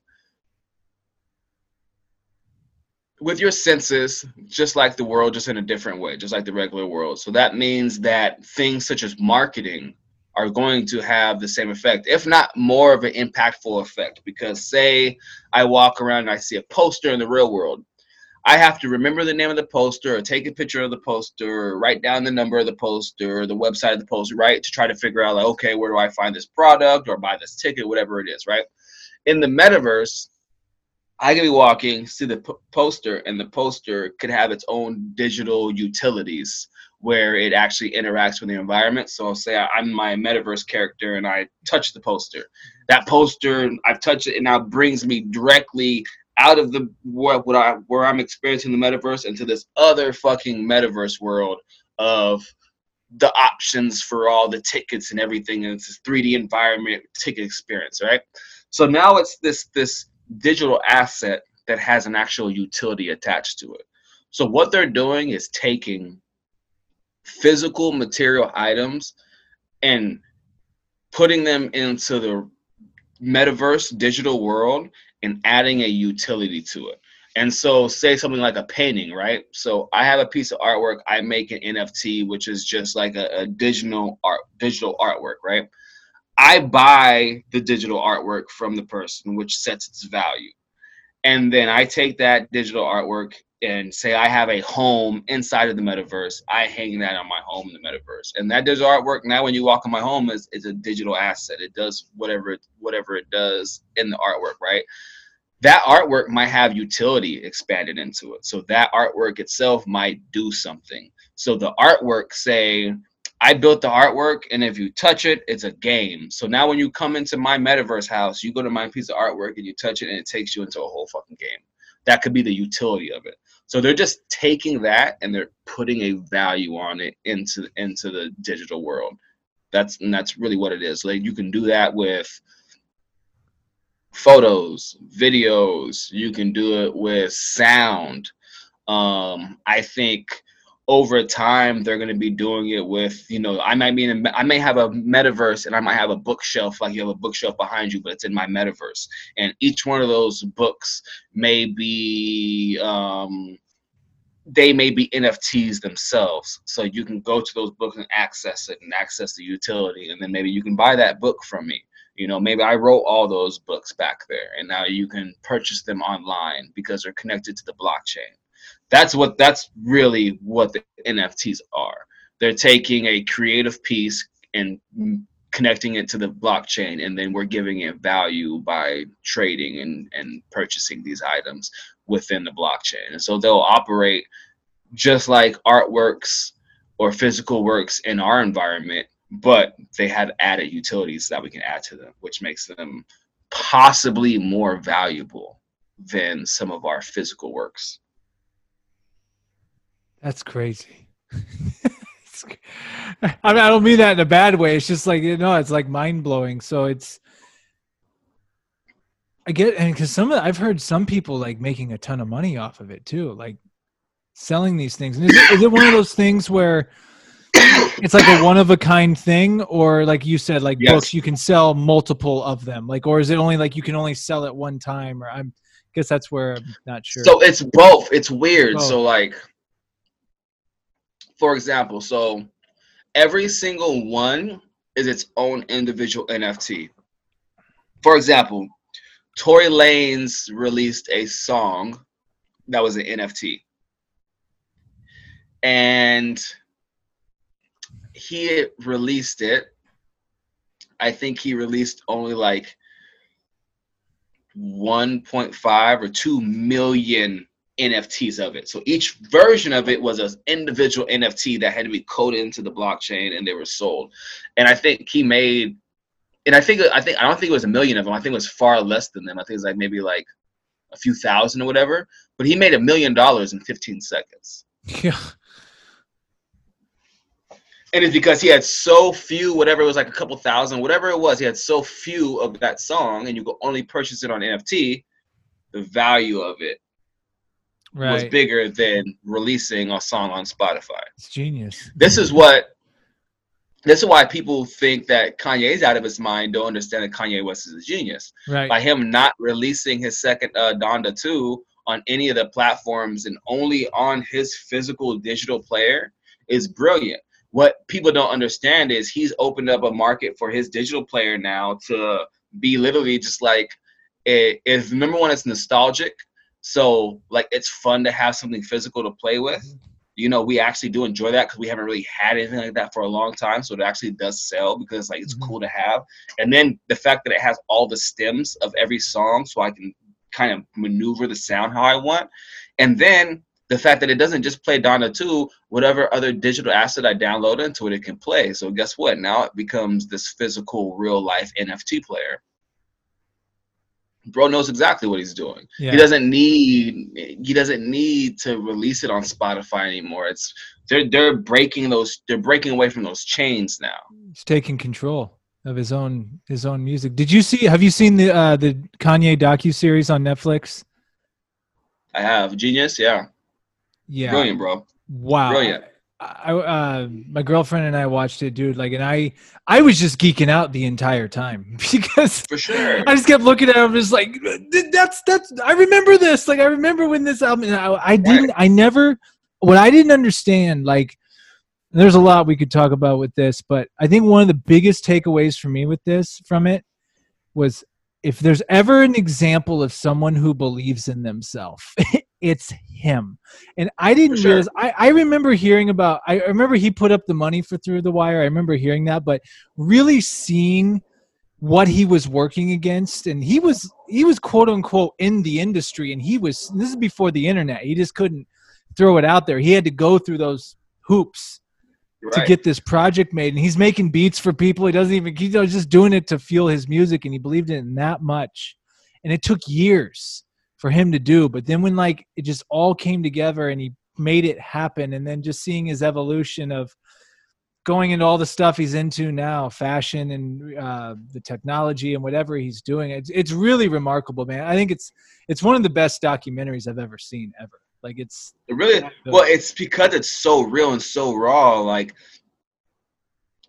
with your senses, just like the world, just in a different way, just like the regular world. So that means that things such as marketing are going to have the same effect, if not more of an impactful effect. Because, say, I walk around and I see a poster in the real world, I have to remember the name of the poster or take a picture of the poster or write down the number of the poster or the website of the poster, right? To try to figure out, like, okay, where do I find this product or buy this ticket, whatever it is, right? In the metaverse, I could be walking, see the p- poster, and the poster could have its own digital utilities where it actually interacts with the environment. So say I'm my metaverse character and I touch the poster. That poster, I've touched it, and now brings me directly out of the what, what I where I'm experiencing the metaverse into this other fucking metaverse world of the options for all the tickets and everything and it's this 3D environment ticket experience, right? So now it's this this digital asset that has an actual utility attached to it. So what they're doing is taking physical material items and putting them into the metaverse digital world and adding a utility to it. And so, say something like a painting, right? So I have a piece of artwork. I make an NFT, which is just like a, a digital art, digital artwork, right? I buy the digital artwork from the person, which sets its value. And then I take that digital artwork and say I have a home inside of the metaverse. I hang that on my home in the metaverse. And that digital artwork now when you walk in my home is, is a digital asset. It does whatever whatever it does in the artwork, right? That artwork might have utility expanded into it. So that artwork itself might do something. So the artwork say I built the artwork, and if you touch it, it's a game. So now when you come into my metaverse house, you go to my piece of artwork and you touch it, and it takes you into a whole fucking game. That could be the utility of it. So they're just taking that and they're putting a value on it into into the digital world. That's and that's really what it is. Like you can do that with photos, videos. You can do it with sound. Um, I think over time they're going to be doing it with you know i might be in a, i may have a metaverse and i might have a bookshelf like you have a bookshelf behind you but it's in my metaverse and each one of those books may be um they may be nfts themselves so you can go to those books and access it and access the utility and then maybe you can buy that book from me you know maybe i wrote all those books back there and now you can purchase them online because they're connected to the blockchain. That's what that's really what the nfts are. They're taking a creative piece and connecting it to the blockchain and then we're giving it value by trading and, and purchasing these items within the blockchain. And so they'll operate just like artworks or physical works in our environment but they have added utilities that we can add to them which makes them possibly more valuable than some of our physical works that's crazy. [LAUGHS] I mean, I don't mean that in a bad way. It's just like you know, it's like mind blowing. So it's, I get, and because some of I've heard some people like making a ton of money off of it too, like selling these things. And is it, is it one of those things where it's like a one of a kind thing, or like you said, like yes. books, you can sell multiple of them, like, or is it only like you can only sell at one time? Or I'm guess that's where I'm not sure. So it's both. It's weird. So like for example, so every single one is its own individual NFT. For example, Tory Lanez released a song that was an NFT. And he released it. I think he released only like 1.5 or 2 million NFTs of it. So each version of it was an individual NFT that had to be coded into the blockchain and they were sold. And I think he made and I think I think I don't think it was a million of them. I think it was far less than them. I think it was like maybe like a few thousand or whatever. But he made a million dollars in 15 seconds. [LAUGHS] Yeah. And it's because he had so few, whatever it was like a couple thousand, whatever it was, he had so few of that song, and you could only purchase it on NFT. The value of it right. was bigger than releasing a song on Spotify. It's genius. This is what this is why people think that Kanye's out of his mind, don't understand that Kanye West is a genius. Right. By him not releasing his second uh, Donda 2 on any of the platforms and only on his physical digital player is brilliant. What people don't understand is he's opened up a market for his digital player now to be literally just like, if number one it's nostalgic, so like it's fun to have something physical to play with. Mm-hmm. You know, we actually do enjoy that because we haven't really had anything like that for a long time. So it actually does sell because like it's mm-hmm. cool to have. And then the fact that it has all the stems of every song, so I can kind of maneuver the sound how I want. And then the fact that it doesn't just play Donda 2, whatever other digital asset I download into it, it can play. So guess what? Now it becomes this physical, real life NFT player bro knows exactly what he's doing. Yeah. He doesn't need he doesn't need to release it on Spotify anymore. It's they're they're breaking those they're breaking away from those chains now. He's taking control of his own his own music. Did you see have you seen the uh the Kanye docu series on Netflix? I have. Genius, yeah. Yeah. Brilliant, bro. Wow. Brilliant. I, uh, my girlfriend and I watched it, dude. Like, and I, I was just geeking out the entire time [LAUGHS] because for sure, I just kept looking at him, just like, that's that's. I remember this. Like, I remember when this album. I, I didn't. I never. What I didn't understand, like, there's a lot we could talk about with this, but I think one of the biggest takeaways for me with this, from it, was if there's ever an example of someone who believes in themselves, [LAUGHS] it's him. And I didn't sure. realize I, I remember hearing about I remember he put up the money for through the wire. I remember hearing that, but really seeing what he was working against and he was he was quote unquote in the industry and he was this is before the internet. He just couldn't throw it out there. He had to go through those hoops right. to get this project made and he's making beats for people. He doesn't even he's just doing it to feel his music and he believed in it that much. And it took years for him to do. But then when like it just all came together and he made it happen, and then just seeing his evolution of going into all the stuff he's into now, fashion and uh, the technology and whatever he's doing, it's it's really remarkable, man. I think it's it's one of the best documentaries I've ever seen ever. Like it's it really well. It's because it's so real and so raw. Like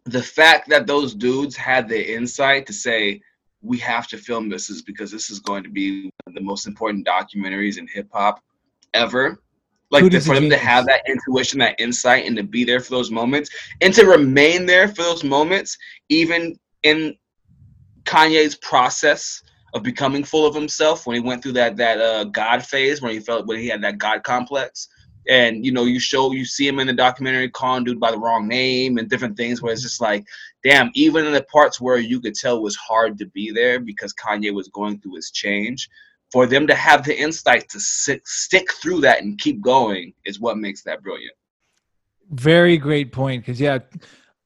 the fact that those dudes had the insight to say we have to film this is because this is going to be the most important documentaries in hip hop ever. Like the, for them to have that intuition, that insight, and to be there for those moments, and to remain there for those moments, even in Kanye's process of becoming full of himself when he went through that that uh, God phase, when he felt when he had that God complex and you know you show you see him in the documentary calling dude by the wrong name and different things where it's just like damn even in the parts where you could tell was hard to be there because kanye was going through his change for them to have the insight to sit, stick through that and keep going is what makes that brilliant. Very great point because yeah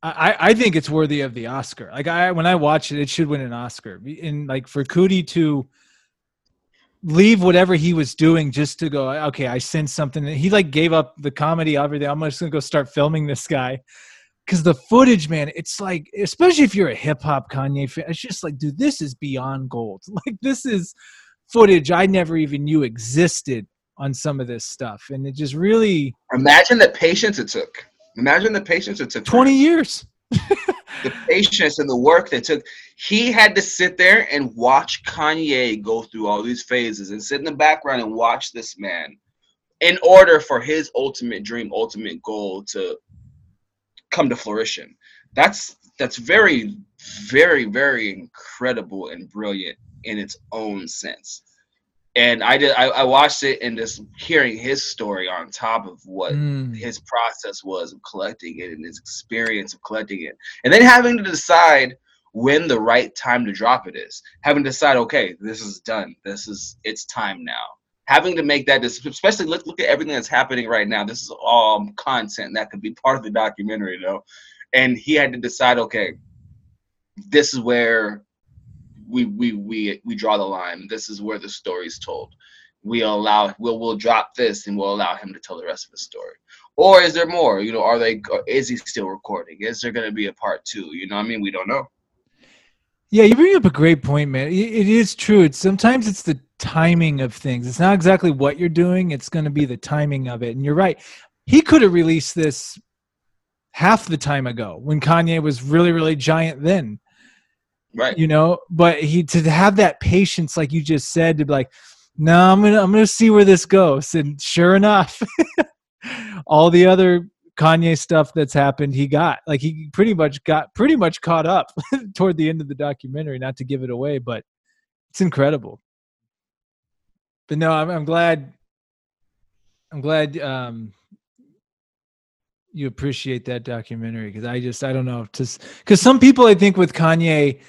I, I think it's worthy of the oscar. Like i when i watch it it should win an oscar. And like for Coodie to leave whatever he was doing just to go okay i sensed something. He like gave up the comedy everything i'm just gonna go start filming this guy because the footage man it's like especially if you're a hip-hop kanye fan it's just like dude this is beyond gold. [LAUGHS] Like this is footage i never even knew existed on some of this stuff and it just really imagine the patience it took. Imagine the patience it took 20 years. [LAUGHS] The patience and the work that took. He had to sit there and watch Kanye go through all these phases and sit in the background and watch this man in order for his ultimate dream, ultimate goal to come to fruition. That's that's very, very, very incredible and brilliant in its own sense and I did. I, I, watched it and just hearing his story on top of what mm. his process was of collecting it and his experience of collecting it, and then having to decide when the right time to drop it is. Having to decide, okay, this is done. This is it's time now. Having to make that decision, especially look look at everything that's happening right now. This is all content that could be part of the documentary, though. And he had to decide, okay, this is where we we we we draw the line. This is where the story's told. We allow we'll we'll drop this and we'll allow him to tell the rest of the story. Or is there more? You know, are they? Is he still recording? Is there going to be a part two? You know, I mean, we don't know. Yeah, you bring up a great point, man. It is true. It's sometimes it's the timing of things. It's not exactly what you're doing. It's going to be the timing of it. And you're right. He could have released this half the time ago when Kanye was really, really giant then right you know but he to have that patience like you just said to be like no i'm gonna i'm gonna see where this goes and sure enough [LAUGHS] all the other kanye stuff that's happened he got like he pretty much got pretty much caught up [LAUGHS] toward the end of the documentary not to give it away but it's incredible but no i'm, I'm glad i'm glad um you appreciate that documentary because I just I don't know just because some people I think with Kanye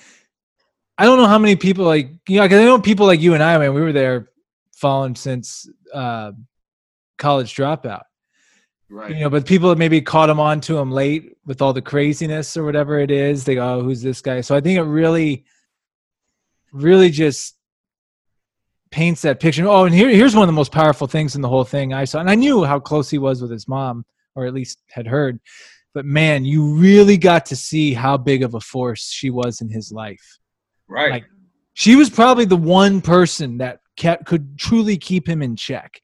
I don't know how many people like you know, because I know people like you and I, man, we were there following since uh, college dropout. Right. You know, but people that maybe caught him on to him late with all the craziness or whatever it is. They go, oh, who's this guy? So I think it really, really just paints that picture. Oh, and here, here's one of the most powerful things in the whole thing I saw. And I knew how close he was with his mom, or at least had heard. But man, you really got to see how big of a force she was in his life. Right. Like she was probably the one person that kept could truly keep him in check.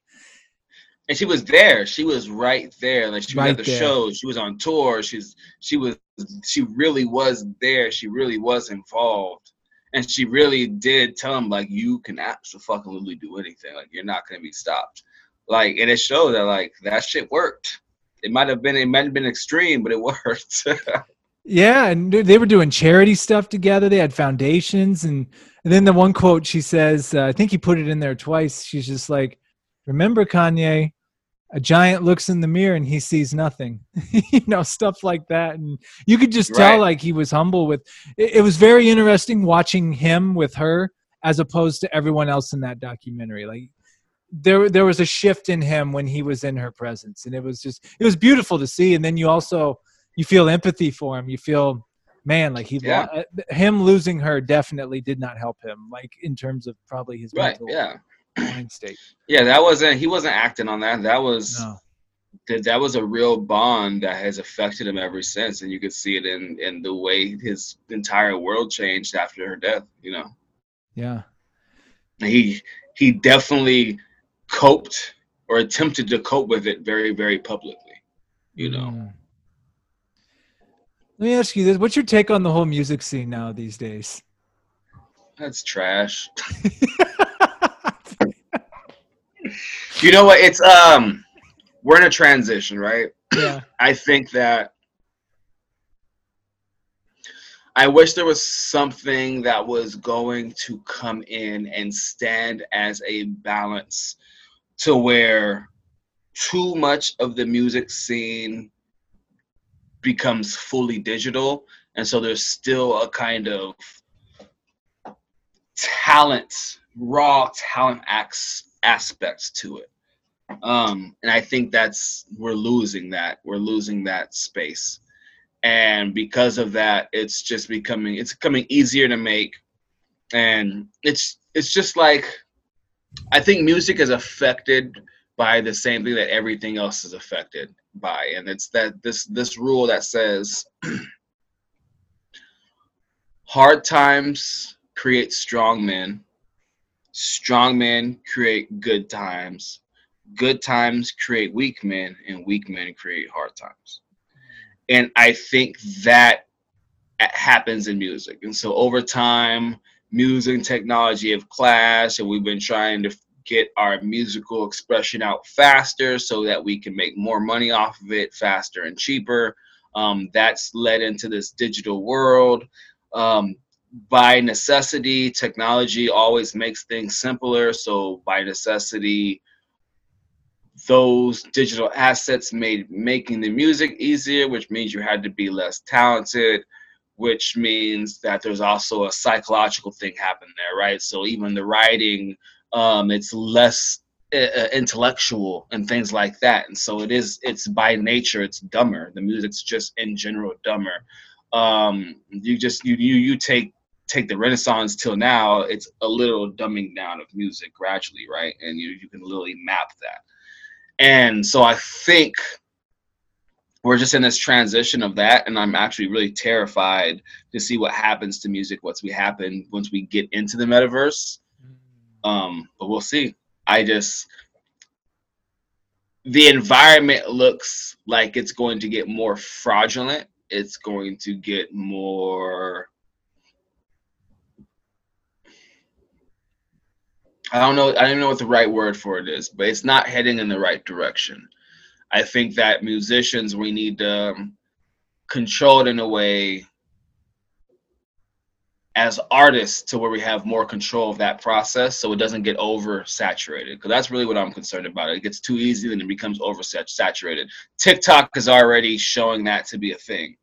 And she was there. She was right there. Like she was right at the there. shows. She was on tour. She's she was she really was there. She really was involved. And she really did tell him like you can absolutely do anything. Like you're not gonna be stopped. Like and it showed that like that shit worked. It might have been it might have been extreme, but it [LAUGHS] worked. Yeah, and they were doing charity stuff together. They had foundations, and, and then the one quote she says, uh, I think he put it in there twice. She's just like, "Remember, Kanye, a giant looks in the mirror and he sees nothing." [LAUGHS] you know, stuff like that, and you could just tell right. like he was humble with. It, it was very interesting watching him with her as opposed to everyone else in that documentary. Like there there was a shift in him when he was in her presence and it was just it was beautiful to see and then you also you feel empathy for him. You feel, man, like he, yeah. Uh, him losing her definitely did not help him, like in terms of probably his right, yeah, mind state. Yeah, that wasn't. He wasn't acting on that. That was. No. That, that was a real bond that has affected him ever since, and you could see it in in the way his entire world changed after her death. You know. Yeah. He he definitely coped or attempted to cope with it very, very publicly. You know. Mm. Let me ask you this: What's your take on the whole music scene now these days? That's trash. [LAUGHS] you know what? It's um, we're in a transition, right? Yeah. [CLEARS THROAT] I think that I wish there was something that was going to come in and stand as a balance to where too much of the music scene becomes fully digital and so there's still a kind of talent raw talent acts aspects to it. Um and i think that's we're losing that we're losing that space. And because of that it's just becoming it's becoming easier to make. And it's it's just like i think music is affected by the same thing that everything else is affected by. And it's that this this rule that says [CLEARS THROAT] hard times create strong men strong men create good times good times create weak men and weak men create hard times and I think that happens in music. And so over time, music and technology have clashed, and we've been trying to get our musical expression out faster so that we can make more money off of it faster and cheaper. Um, that's led into this digital world. Um, by necessity, technology always makes things simpler. So by necessity, those digital assets made making the music easier, which means you had to be less talented, which means that there's also a psychological thing happening there, right? So even the writing, um, it's less uh, intellectual and things like that, and so it is. It's by nature, it's dumber. The music's just in general dumber. Um, you just you you you take take the Renaissance till now, it's a little dumbing down of music gradually, right? And you you can literally map that. And so I think we're just in this transition of that, and I'm actually really terrified to see what happens to music once we happen once we get into the metaverse. Um, but we'll see. I just the environment looks like it's going to get more fraudulent. It's going to get more I don't know. I don't know what the right word for it is, but it's not heading in the right direction. I think that musicians we need to um, control it in a way as artists to where we have more control of that process so it doesn't get oversaturated because that's really what i'm concerned about it gets too easy and it becomes oversaturated tiktok is already showing that to be a thing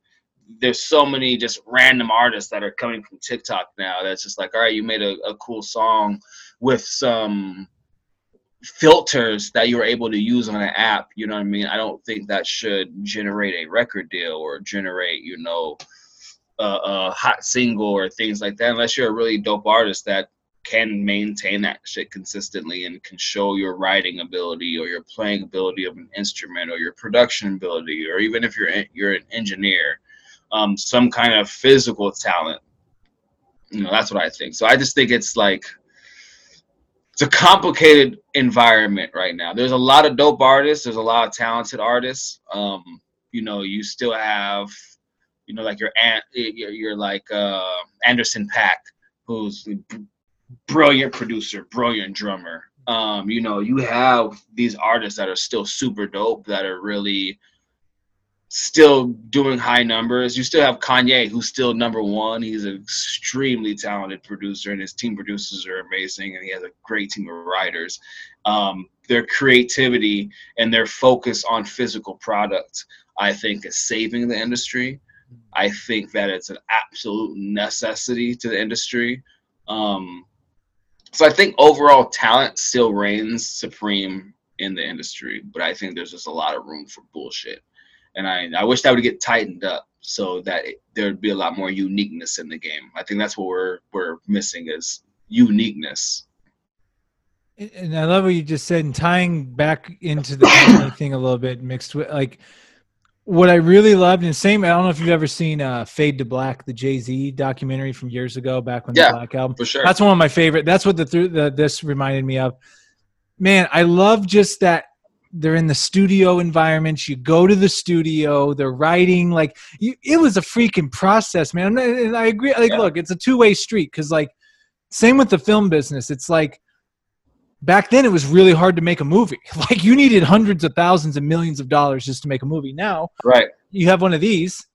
there's so many just random artists that are coming from tiktok now that's just like all right you made a, a cool song with some filters that you're able to use on an app you know what i mean? I don't think that should generate a record deal or generate you know a, a, hot single or things like that unless you're a really dope artist that can maintain that shit consistently and can show your writing ability or your playing ability of an instrument or your production ability or even if you're you're an engineer um, some kind of physical talent. You know that's what i think. So i just think it's like it's a complicated environment right now. There's a lot of dope artists. There's a lot of talented artists. Um, you know, you still have, you know, like your aunt, you're, you're like uh, Anderson .Paak, who's a brilliant producer, brilliant drummer. Um, you know, you have these artists that are still super dope that are really still doing high numbers. You still have Kanye, who's still number one. He's an extremely talented producer, and his team producers are amazing, and he has a great team of writers. Um, their creativity and their focus on physical product, I think, is saving the industry. I think that it's an absolute necessity to the industry. Um, so I think overall talent still reigns supreme in the industry, but I think there's just a lot of room for bullshit and I I wish that would get tightened up so that it, there'd be a lot more uniqueness in the game. I think that's what we're we're missing is uniqueness. And I love what you just said, and tying back into the thing a little bit, mixed with like what I really loved, and same. I don't know if you've ever seen uh, "Fade to Black," the Jay Z documentary from years ago, back when yeah, the Black album. For sure, that's one of my favorite. That's what the, the this reminded me of. Man, I love just that they're in the studio environments you go to the studio they're writing like you, it was a freaking process man and i agree like Yeah. look it's a two-way street because like same with the film business it's like back then it was really hard to make a movie [LAUGHS] like you needed hundreds of thousands and millions of dollars just to make a movie now Right. you have one of these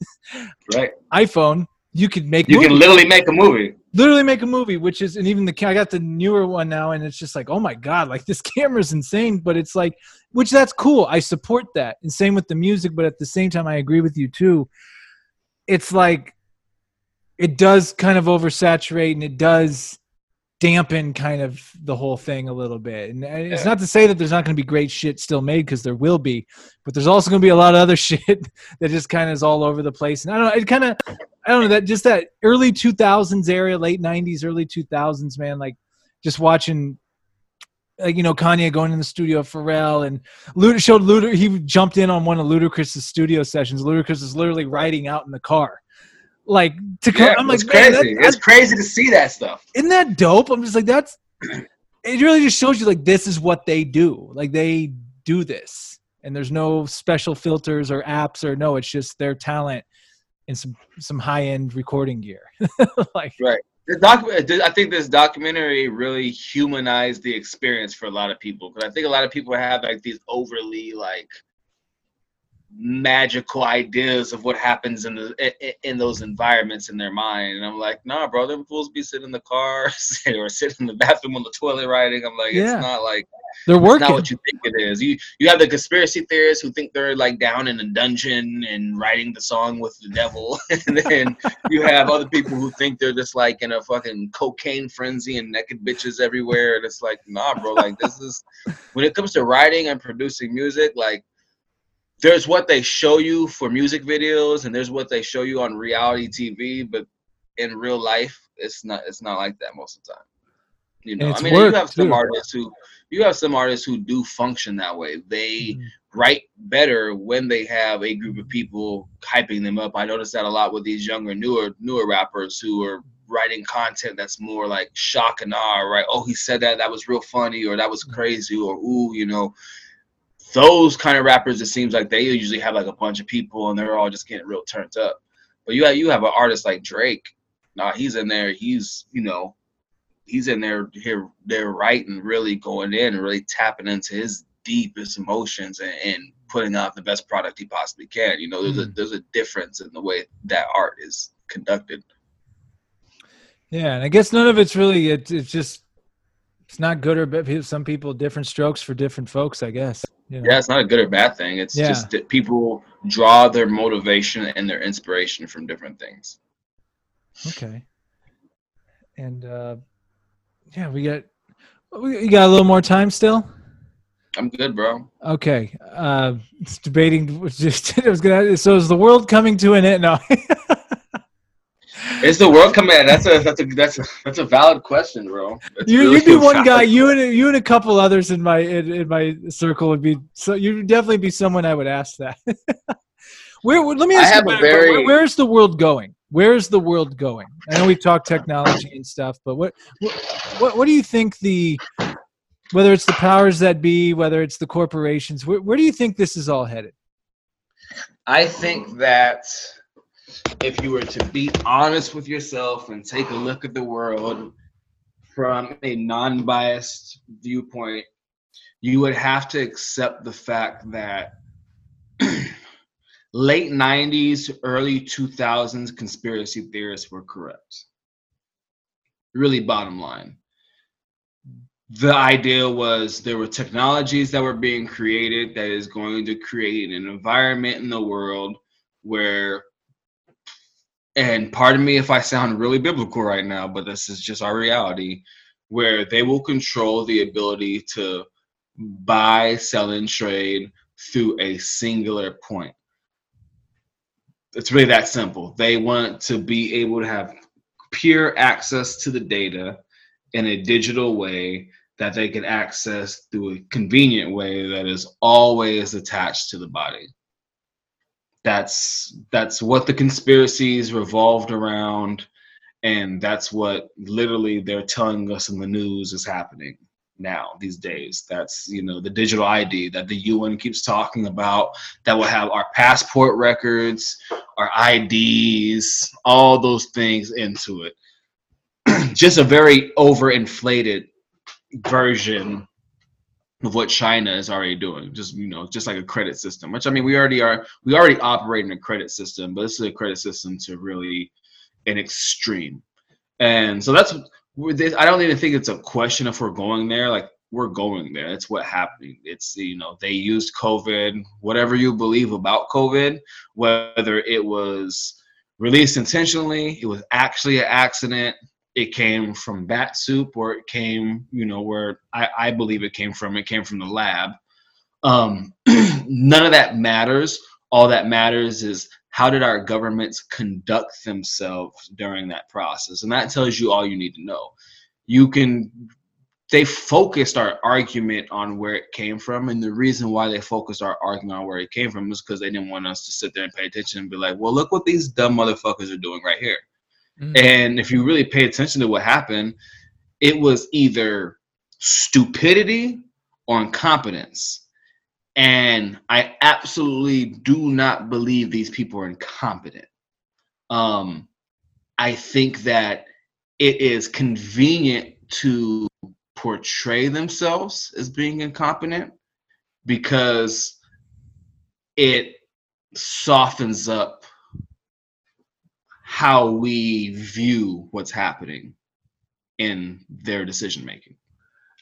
Right. [LAUGHS] iphone you could make You movies can literally make a movie. Literally make a movie which is and even the i got the newer one now and it's just like oh my god like [LAUGHS] this camera's insane but it's like which that's cool. I support that. And same with the music but at the same time i agree with you too. It's like it does kind of oversaturate and it does dampen kind of the whole thing a little bit. And it's not to say that there's not going to be great shit still made because there will be but there's also going to be a lot of other [LAUGHS] shit that just kind of is all over the place. And i don't know it kind of I don't know that just that early 2000s area, late 90s, early 2000s, man. Like just watching, like you know, Kanye going in the studio, Pharrell, and Luda showed Luda. He jumped in on one of Ludacris's studio sessions. Ludacris is literally riding out in the car, like to come. Yeah, I'm like, crazy. that- it's crazy to see that stuff. isn't that dope? I'm just like, that's. It really just shows you like this is what they do. Like they do this, and there's no special filters or apps or no. It's just their talent and some some high end recording gear. [LAUGHS] like right. The doc, I think this documentary really humanized the experience for a lot of people because I think a lot of people have like these overly like magical ideas of what happens in the in, those environments in their mind, and I'm like, nah, bro, them fools be sitting in the car [LAUGHS] or sitting in the bathroom on the toilet writing. I'm like, Yeah. it's not like they're it's working. not what you think it is. You you have the conspiracy theorists who think they're like down in a dungeon and writing the song with the devil, [LAUGHS] and then you have other people who think they're just like in a fucking cocaine frenzy and naked bitches everywhere. And it's like, nah, bro. Like this is when it comes to writing and producing music, like there's what they show you for music videos, and there's what they show you on reality TV, but in real life, it's not. It's not like that most of the time. You know, I mean, you have some too. artists who you have some artists who do function that way. They Mhm. write better when they have a group of people hyping them up. I notice that a lot with these younger, newer, newer rappers who are writing content that's more like shock and awe, right? Oh, he said that, that was real funny, or that was crazy, or ooh, you know. Those kind of rappers, it seems like they usually have like a bunch of people and they're all just getting real turned up. But you have you have an artist like Drake. Nah, he's in there. He's you know, he's in there here they're writing really going in and really tapping into his deepest emotions and, and putting out the best product he possibly can you know there's a mm-hmm. there's a difference in the way that art is conducted Yeah, and I guess none of it's really. It, it's just it's not good or bad. Some people different strokes for different folks. I guess. Know? yeah it's not a good or bad thing it's Yeah. just that people draw their motivation and their inspiration from different things Okay. And uh yeah, we got we got a little more time still. i'm good bro Okay. Uh it's debating was [LAUGHS] just it was gonna so is the world coming to an end? No. [LAUGHS] is the world coming that's a that's a that's a that's a valid question bro It's you really you'd be one valid guy. You and you and a couple others in my in, in my circle would be so you'd definitely be someone I would ask that. [LAUGHS] where let me I ask you have a about it, where- very- where's the world going? Where's the world going? I know we've talked technology and stuff, but what what what, what do you think the whether it's the powers that be, whether it's the corporations, where, where do you think this is all headed? I think that if you were to be honest with yourself and take a look at the world from a non biased viewpoint, you would have to accept the fact that [CLEARS THROAT] late 90s, early 2000s conspiracy theorists were correct. Really, bottom line. The idea was there were technologies that were being created that is going to create an environment in the world where, and pardon me if I sound really biblical right now, but this is just our reality, where they will control the ability to buy, sell, and trade through a singular point it's really that simple. They want to be able to have pure access to the data in a digital way that they can access through a convenient way that is always attached to the body. That's that's what the conspiracies revolved around and that's what literally they're telling us in the news is happening. now these days. That's you know the digital ID that the UN keeps talking about that will have our passport records, our IDs, all those things into it. [CLEARS THROAT] Just a very overinflated version of what China is already doing. Just you know, just like a credit system. Which I mean, we already are. We already operate in a credit system, but this is a credit system to really an extreme. And so that's I don't even think it's a question if we're going there. Like we're going there. That's what happened. It's you know they used COVID, whatever you believe about COVID, whether it was released intentionally, it was actually an accident, it came from bat soup, or it came you know where I, I believe it came from. It came from the lab. Um, [CLEARS THROAT] none of that matters. All that matters is how did our governments conduct themselves during that process and that tells you all you need to know you can they focused our argument on where it came from and the reason why they focused our argument on where it came from is because they didn't want us to sit there and pay attention and be like well look what these dumb motherfuckers are doing right here mm-hmm. and if you really pay attention to what happened it was either stupidity or incompetence and I absolutely do not believe these people are incompetent. Um, I think that it is convenient to portray themselves as being incompetent because it softens up how we view what's happening in their decision making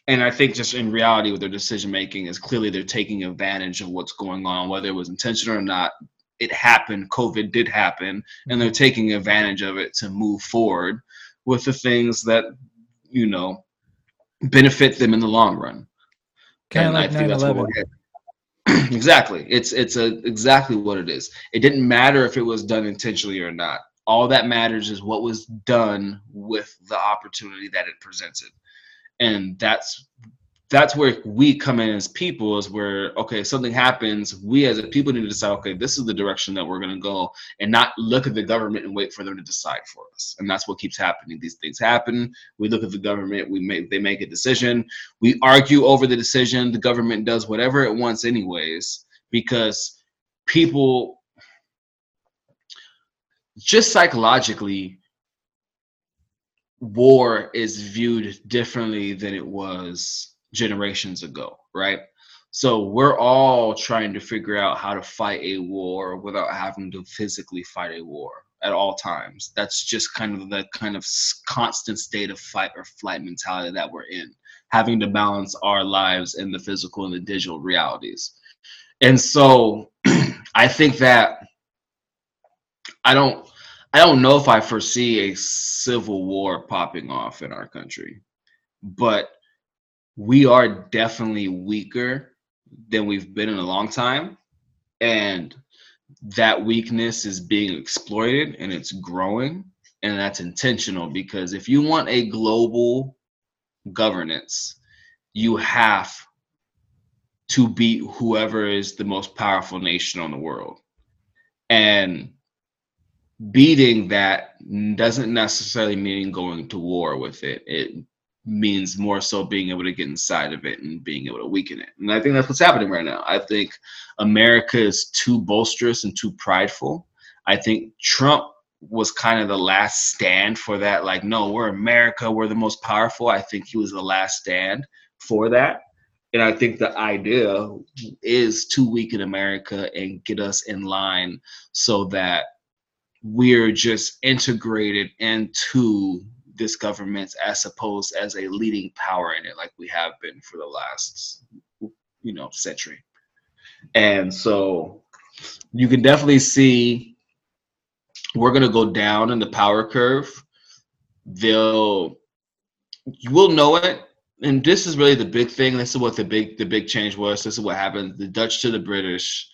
and I think just in reality with their decision making is clearly they're taking advantage of what's going on, whether it was intentional or not. It happened. COVID did happen, and they're mm-hmm. taking advantage of it to move forward with the things that you know benefit them in the long run. Kind of like 9/11. [CLEARS THROAT] exactly. It's it's a exactly what it is. It didn't matter if it was done intentionally or not. All that matters is what was done with the opportunity that it presented. And that's that's where we come in as people is where okay something happens we as a people need to decide okay this is the direction that we're going to go and not look at the government and wait for them to decide for us. And that's what keeps happening. These things happen. We look at the government we make they make a decision. We argue over the decision. The government does whatever it wants anyways because people just psychologically war is viewed differently than it was generations ago, right? So we're all trying to figure out how to fight a war without having to physically fight a war at all times. That's just kind of the kind of constant state of fight or flight mentality that we're in, having to balance our lives in the physical and the digital realities. And so [CLEARS THROAT] I think that I don't I don't know if I foresee a civil war popping off in our country, but we are definitely weaker than we've been in a long time. And that weakness is being exploited and it's growing. And that's intentional because if you want a global governance, you have to beat whoever is the most powerful nation on the world. And beating that doesn't necessarily mean going to war with it. It means more so being able to get inside of it and being able to weaken it. And I think that's what's happening right now. I think America is too boisterous and too prideful. I think Trump was kind of the last stand for that. Like, no, we're America, we're the most powerful. I think he was the last stand for that. And I think the idea is to weaken America and get us in line so that we're just integrated into this government as opposed as a leading power in it like we have been for the last you know century. And so you can definitely see we're going to go down in the power curve. They'll you will know it. And this is really the big thing. This is what the big the big change was. This is what happened. The dutch to the british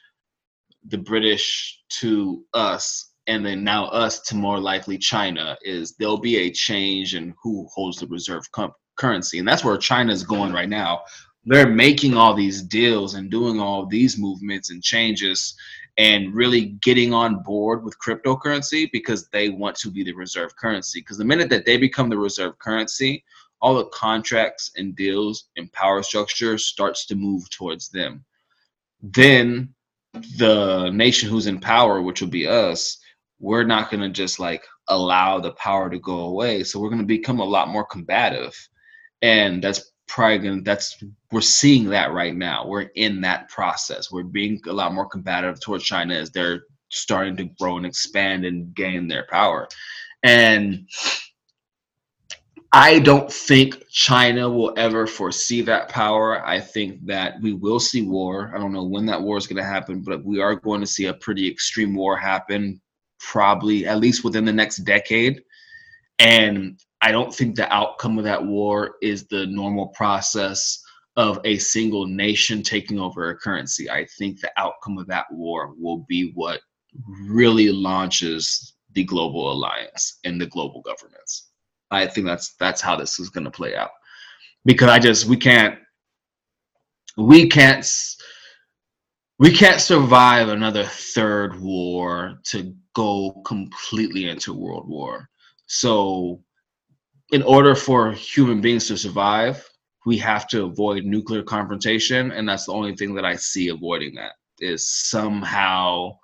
the british to us and then now us to more likely China is there'll be a change in who holds the reserve com- currency, and that's where China is going right now. They're making all these deals and doing all these movements and changes and really getting on board with cryptocurrency because they want to be the reserve currency. Because the minute that they become the reserve currency, all the contracts and deals and power structure starts to move towards them. Then the nation who's in power, which will be us, we're not going to just like allow the power to go away. So we're going to become a lot more combative. And that's probably going to, that's, we're seeing that right now. We're in that process. We're being a lot more combative towards China as they're starting to grow and expand and gain their power. And I don't think China will ever foresee that power. I think that we will see war. I don't know when that war is going to happen, but we are going to see a pretty extreme war happen, probably at least within the next decade. And I don't think the outcome of that war is the normal process of a single nation taking over a currency. I think the outcome of that war will be what really launches the global alliance and the global governments. I think that's that's how this is going to play out. Because I just we can't we can't we can't survive another third war to go completely into world war. So in order for human beings to survive, we have to avoid nuclear confrontation and that's the only thing that I see avoiding that is somehow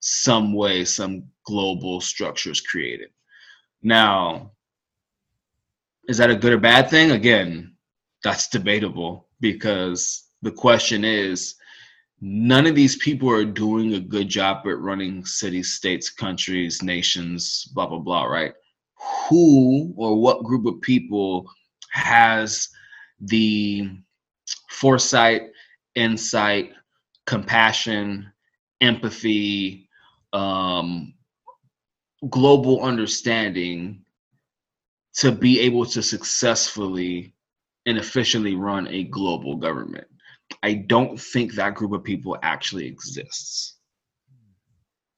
some way some global structure is created. Now, is that a good or bad thing? Again, that's debatable because the question is none of these people are doing a good job at running cities, states, countries, nations, blah, blah, blah, right? Who or what group of people has the foresight, insight, compassion, empathy, um, global understanding to be able to successfully and efficiently run a global government. I don't think that group of people actually exists.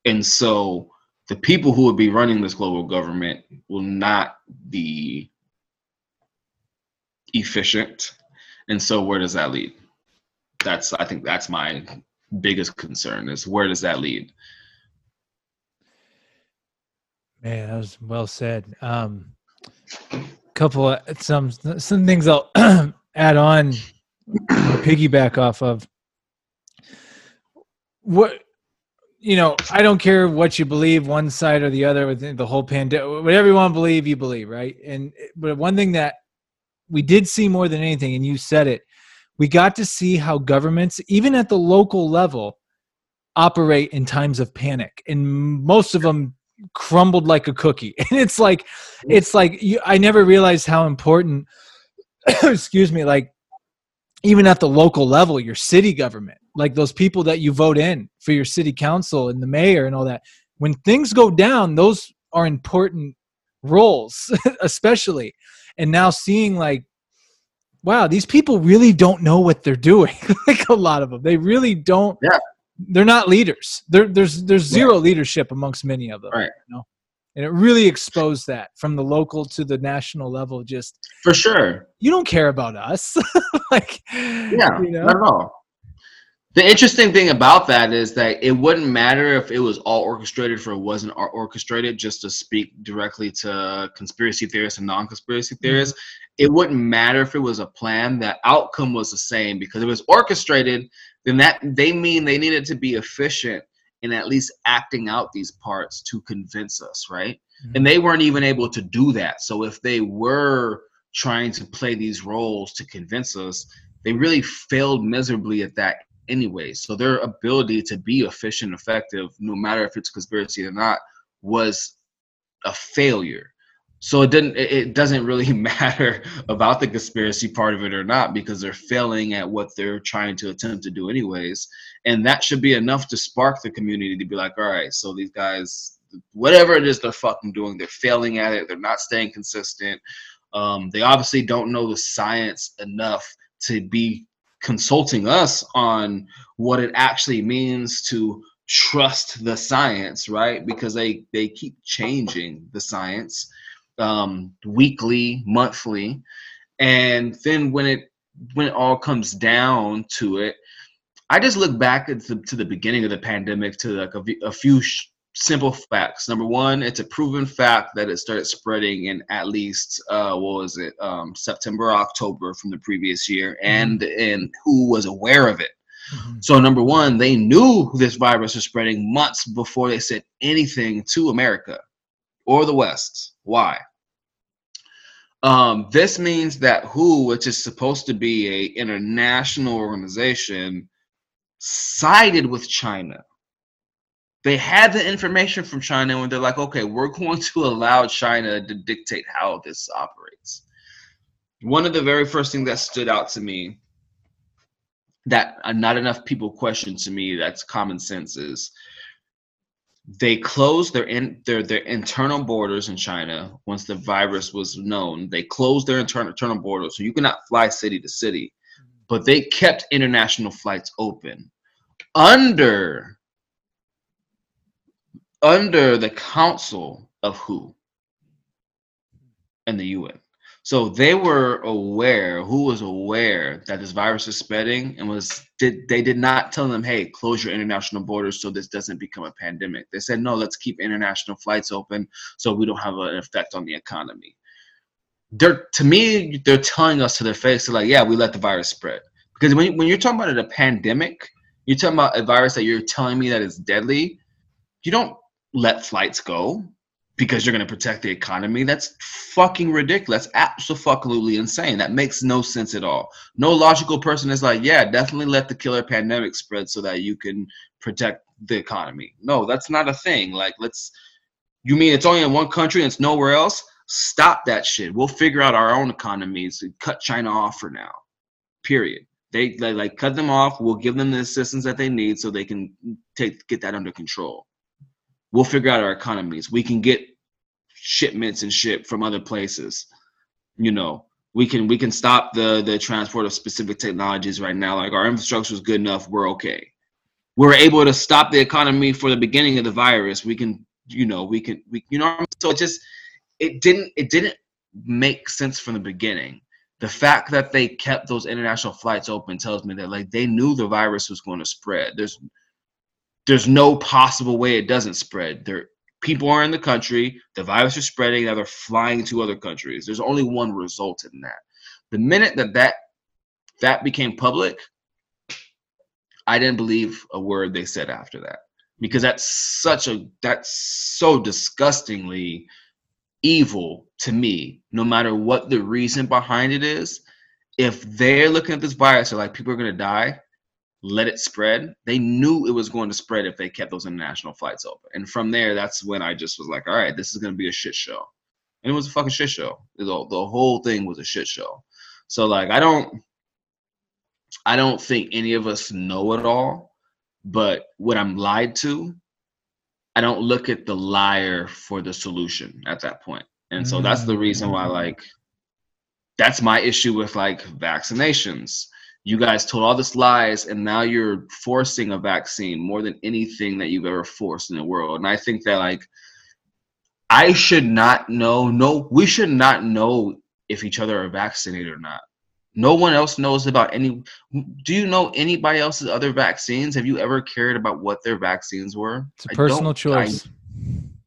And so the people who would be running this global government will not be efficient. And so where does that lead? That's I think that's my biggest concern is where does that lead? Man, that was well said. Um, couple of some some things I'll [CLEARS THROAT] add on, piggyback off of. What you know, I don't care what you believe, one side or the other, with the whole pandemic. Whatever you want to believe, you believe, right? And but one thing that we did see more than anything, and you said it, we got to see how governments, even at the local level, operate in times of panic, and most of them crumbled like a cookie [LAUGHS] and it's like it's like you, i never realized how important [COUGHS] excuse me like even at the local level your city government like those people that you vote in for your city council and the mayor and all that when things go down those are important roles [LAUGHS] especially and now seeing like wow these people really don't know what they're doing [LAUGHS] like a lot of them they really don't yeah they're not leaders. There, there's there's zero yeah. leadership amongst many of them. Right. You know? And it really exposed that from the local to the national level. Just for sure, you don't care about us. [LAUGHS] like, yeah, you know? not at all. The interesting thing about that is that it wouldn't matter if it was all orchestrated for it wasn't orchestrated. Just to speak directly to conspiracy theorists and non-conspiracy mm-hmm. theorists, mm-hmm. it wouldn't matter if it was a plan. That outcome was the same because it was orchestrated then that they mean they needed to be efficient in at least acting out these parts to convince us, right? Mm-hmm. And they weren't even able to do that. So if they were trying to play these roles to convince us, they really failed miserably at that anyway. So their ability to be efficient, effective, no matter if it's conspiracy or not, was a failure so it didn't it doesn't really [LAUGHS] matter about the conspiracy part of it or not because they're failing at what they're trying to attempt to do anyways and that should be enough to spark the community to be like all right so these guys whatever it is they're fucking doing they're failing at it they're not staying consistent. Um, they obviously don't know the science enough to be consulting us on what it actually means to trust the science right? Because they they keep changing the science um, weekly, monthly, and then when it when it all comes down to it, I just look back at the, to the beginning of the pandemic to like a, a few sh- simple facts. Number one, it's a proven fact that it started spreading in at least uh, what was it, um, September, October from the previous year, mm-hmm. and and WHO was aware of it. Mm-hmm. So number one, they knew this virus was spreading months before they said anything to America or the West. Why? Um, this means that WHO, which is supposed to be a international organization, sided with China they had the information from China and they're like, okay, we're [LAUGHS] going to allow China to dictate how this operates. One of the very first things that stood out to me that not enough people question to me that's common sense is they closed their in their their internal borders in China once the virus was known. They closed their internal internal borders, so you cannot fly city to city, mm-hmm. but they kept international flights open under under the counsel of WHO? And the UN. So they were aware, WHO was aware that this virus is spreading and was did they did not tell them, hey, close your international borders so this doesn't become a pandemic. They said, no, let's keep international flights open so we don't have an effect on the economy. They're to me, they're telling us to their face, they're like, yeah, we let the virus spread. Because when, when you're talking about a pandemic, you're talking about a virus that you're telling me that is deadly, you don't let flights go because you're going to protect the economy. That's fucking ridiculous. Absolutely insane. That makes no sense at all. No logical person is like, yeah, definitely let the killer pandemic spread so that you can protect the economy. No, that's not a thing. Like, let's. You mean it's only in one country and it's nowhere else? Stop that shit. We'll figure out our own economies and cut China off for now. Period. They, they like cut them off. We'll give them the assistance that they need so they can take get that under control we'll figure out our economies. We can get shipments and ship from other places. You know, we can we can stop the the transport of specific technologies right now. Like our infrastructure is good enough, we're okay. We're able to stop the economy for the beginning of the virus. We can, you know, we can we you know so it just it didn't it didn't make sense from the beginning. The fact that they kept those international flights open tells me that like they knew the virus was going to spread. There's there's no possible way it doesn't spread. There people are in the country, the virus is spreading, now they're flying to other countries. There's only one result in that. The minute that that that became public, I didn't believe a word they said after that because that's such a that's so disgustingly evil to me no matter what the reason behind it is if they're looking at this virus they're like people are going to die let it spread. They knew it was going to spread if they kept those international flights open. And from there, that's when I just was like, all right, this is going to be a shit show. And it was a fucking shit show. The, whole thing was a shit show. So like, I don't, I don't think any of us know it all. But when I'm lied to, I don't look at the liar for the solution at that point. And so that's the reason why, mm. like, that's my issue with like vaccinations you guys told all this lies and now you're forcing a vaccine more than anything that you've ever forced in the world and i think that like i should not know no we should not know if each other are vaccinated or not no one else knows about any do you know anybody else's other vaccines? Have you ever cared about what their vaccines were? It's a personal choice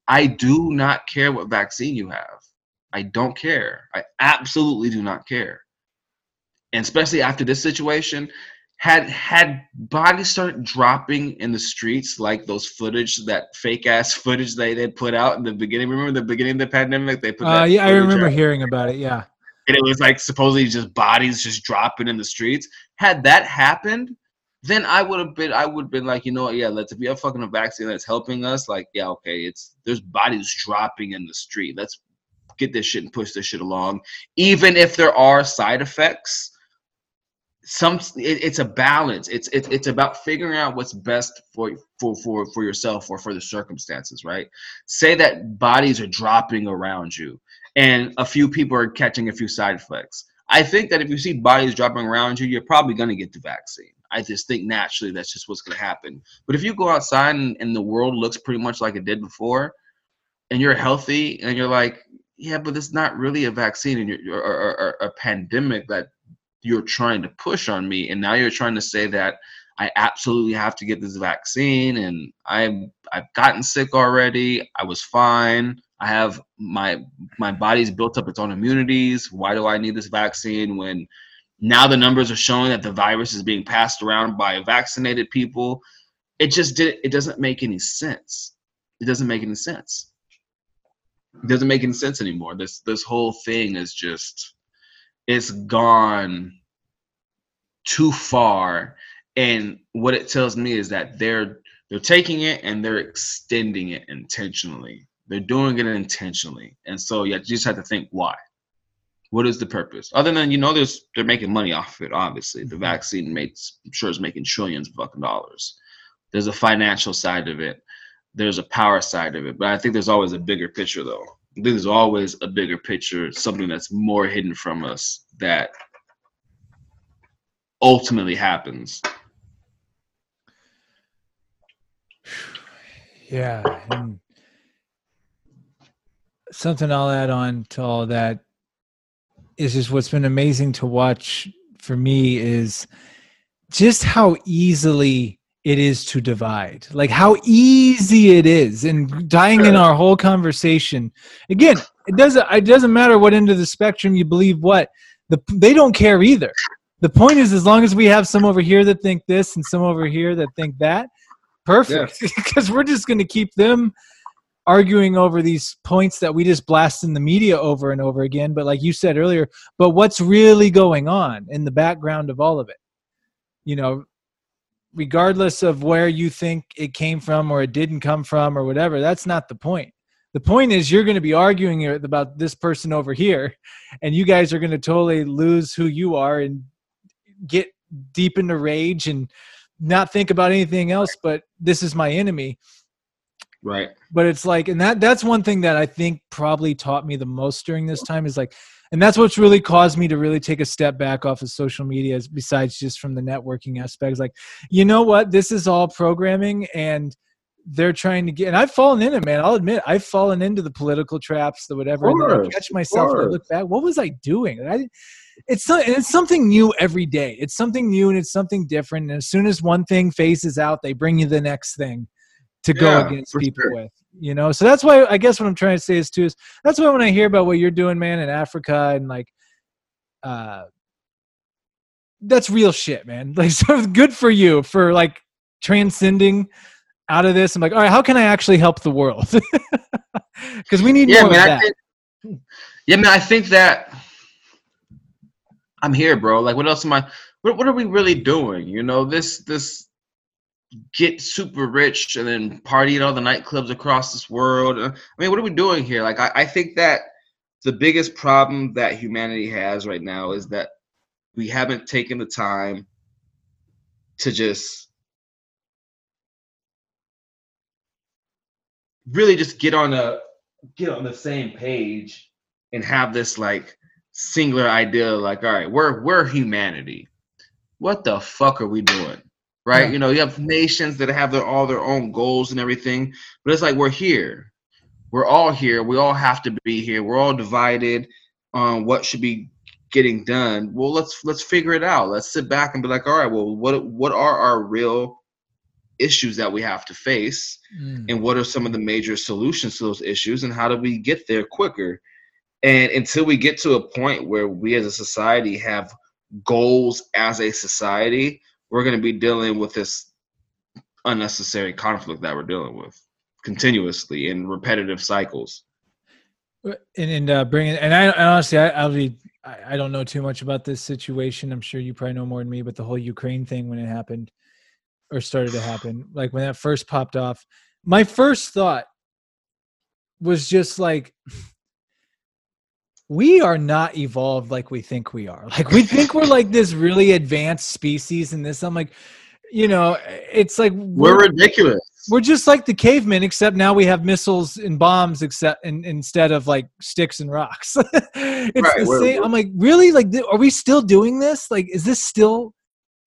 I, I do not care what vaccine you have. I don't care. I absolutely do not care. And especially after this situation, had had bodies started dropping in the streets like those footage that fake ass footage they they put out in the beginning remember the beginning of the pandemic? They put uh, yeah i remember out. hearing about it yeah and it was like supposedly just bodies just dropping in the streets. Had that happened then i would have been i would have been like you know what? Yeah let's if we have fucking a vaccine that's helping us like yeah okay it's there's bodies dropping in the street. Let's get this shit and push this shit along. Even if there are side effects some it, it's a balance. It's it, it's about figuring out what's best for for for for yourself or for the circumstances right? Say that bodies are dropping around you and a few people are catching a few side effects i think that if you see bodies dropping around you you're probably going to get the vaccine i just think naturally that's just what's going to happen but if you go outside and, and the world looks pretty much like it did before and you're healthy and you're like yeah but it's not really a vaccine and you're, or, or, or a pandemic that you're trying to push on me and now you're trying to say that I absolutely have to get this vaccine and I'm I've gotten sick already. I was fine. I have my my body's built up its own immunities. Why do I need this vaccine when now the numbers are showing that the virus is being passed around by vaccinated people? It just did it doesn't make any sense. It doesn't make any sense. It doesn't make any sense anymore. This this whole thing is just it's gone too far and what it tells me is that they're they're taking it and they're extending it intentionally they're doing it intentionally. And so yeah you just have to think why. What is the purpose? Other than you know there's they're making money off of it obviously. The mm-hmm. vaccine makes i'm sure is making trillions of fucking dollars. There's a financial side of it. There's a power side of it. But i think there's always a bigger picture though. There's always a bigger picture something that's more hidden from us that ultimately happens. [SIGHS] Yeah. And something I'll add on to all that is just what's been amazing to watch for me is just how easily it is to divide like how easy it is and dying in our whole conversation. Again it doesn't it doesn't matter what end of the spectrum you believe what the, they don't care either. The point is as long as we have some over here that think this and some over here that think that perfect. Because [LAUGHS] yeah. we're just going to keep them arguing over these points that we just blast in the media over and over again but like you said earlier but what's really going on in the background of all of it? You know regardless of where you think it came from or it didn't come from or whatever that's not the point. The point is you're going to be arguing about this person over here and you guys are going to totally lose who you are and get deep into rage and not think about anything else but this is my enemy. Right but it's like and that that's one thing that i think probably taught me the most during this time is like and that's what's really caused me to really take a step back off of social media besides just from the networking aspects like you know what this is all programming and they're trying to get and i've fallen in it man i'll admit i've fallen into the political traps the whatever course, and then i catch myself and I look back what was i doing i it's it's something new every day. It's something new and it's something different. And as soon as one thing phases out, they bring you the next thing to yeah, go against people sure. with. You know, so that's why I guess what I'm trying to say is too is that's why when I hear about what you're doing, man, in Africa and like, uh, that's real shit, man. [LAUGHS] Like, so good for you for like transcending out of this. I'm like, all right, how can I actually help the world? [LAUGHS] Because we need yeah, more man, of that. Think, yeah, man. I think that I'm here, bro. Like, what else am I? What, what are we really doing? You know, this this get super rich and then party at all the nightclubs across this world. Uh, I mean, what are we doing here? Like, I, I think that the biggest problem that humanity has right now is that we haven't taken the time to just really just get on a get on the same page and have this like singular idea like all right we're we're humanity what the fuck are we doing right? Yeah. you know you have nations that have their all their own goals and everything but it's like we're here. We're all here. We all have to be here. We're all divided on what should be getting done. Well let's let's figure it out. Let's sit back and be like all right well what what are our real issues that we have to face? Mm. and what are some of the major solutions to those issues? And how do we get there quicker? And until we get to a point where we as a society have goals as a society, we're going to be dealing with this unnecessary conflict that we're dealing with continuously in repetitive cycles. And, and uh, bringing and I honestly I, I'll be I, I don't know too much about this situation. I'm sure you probably know more than me, but the whole Ukraine thing when it happened or started to happen, [SIGHS] like when that first popped off, my first thought was just like we are not evolved like we think we are. Like we think we're like this really advanced species and this. I'm like, you know, it's like we're, we're ridiculous. We're just like the cavemen, except now we have missiles and bombs, except in, instead of like sticks and rocks. [LAUGHS] it's right, the we're, same. We're, I'm like, really? Like, are we still doing this? Like, is this still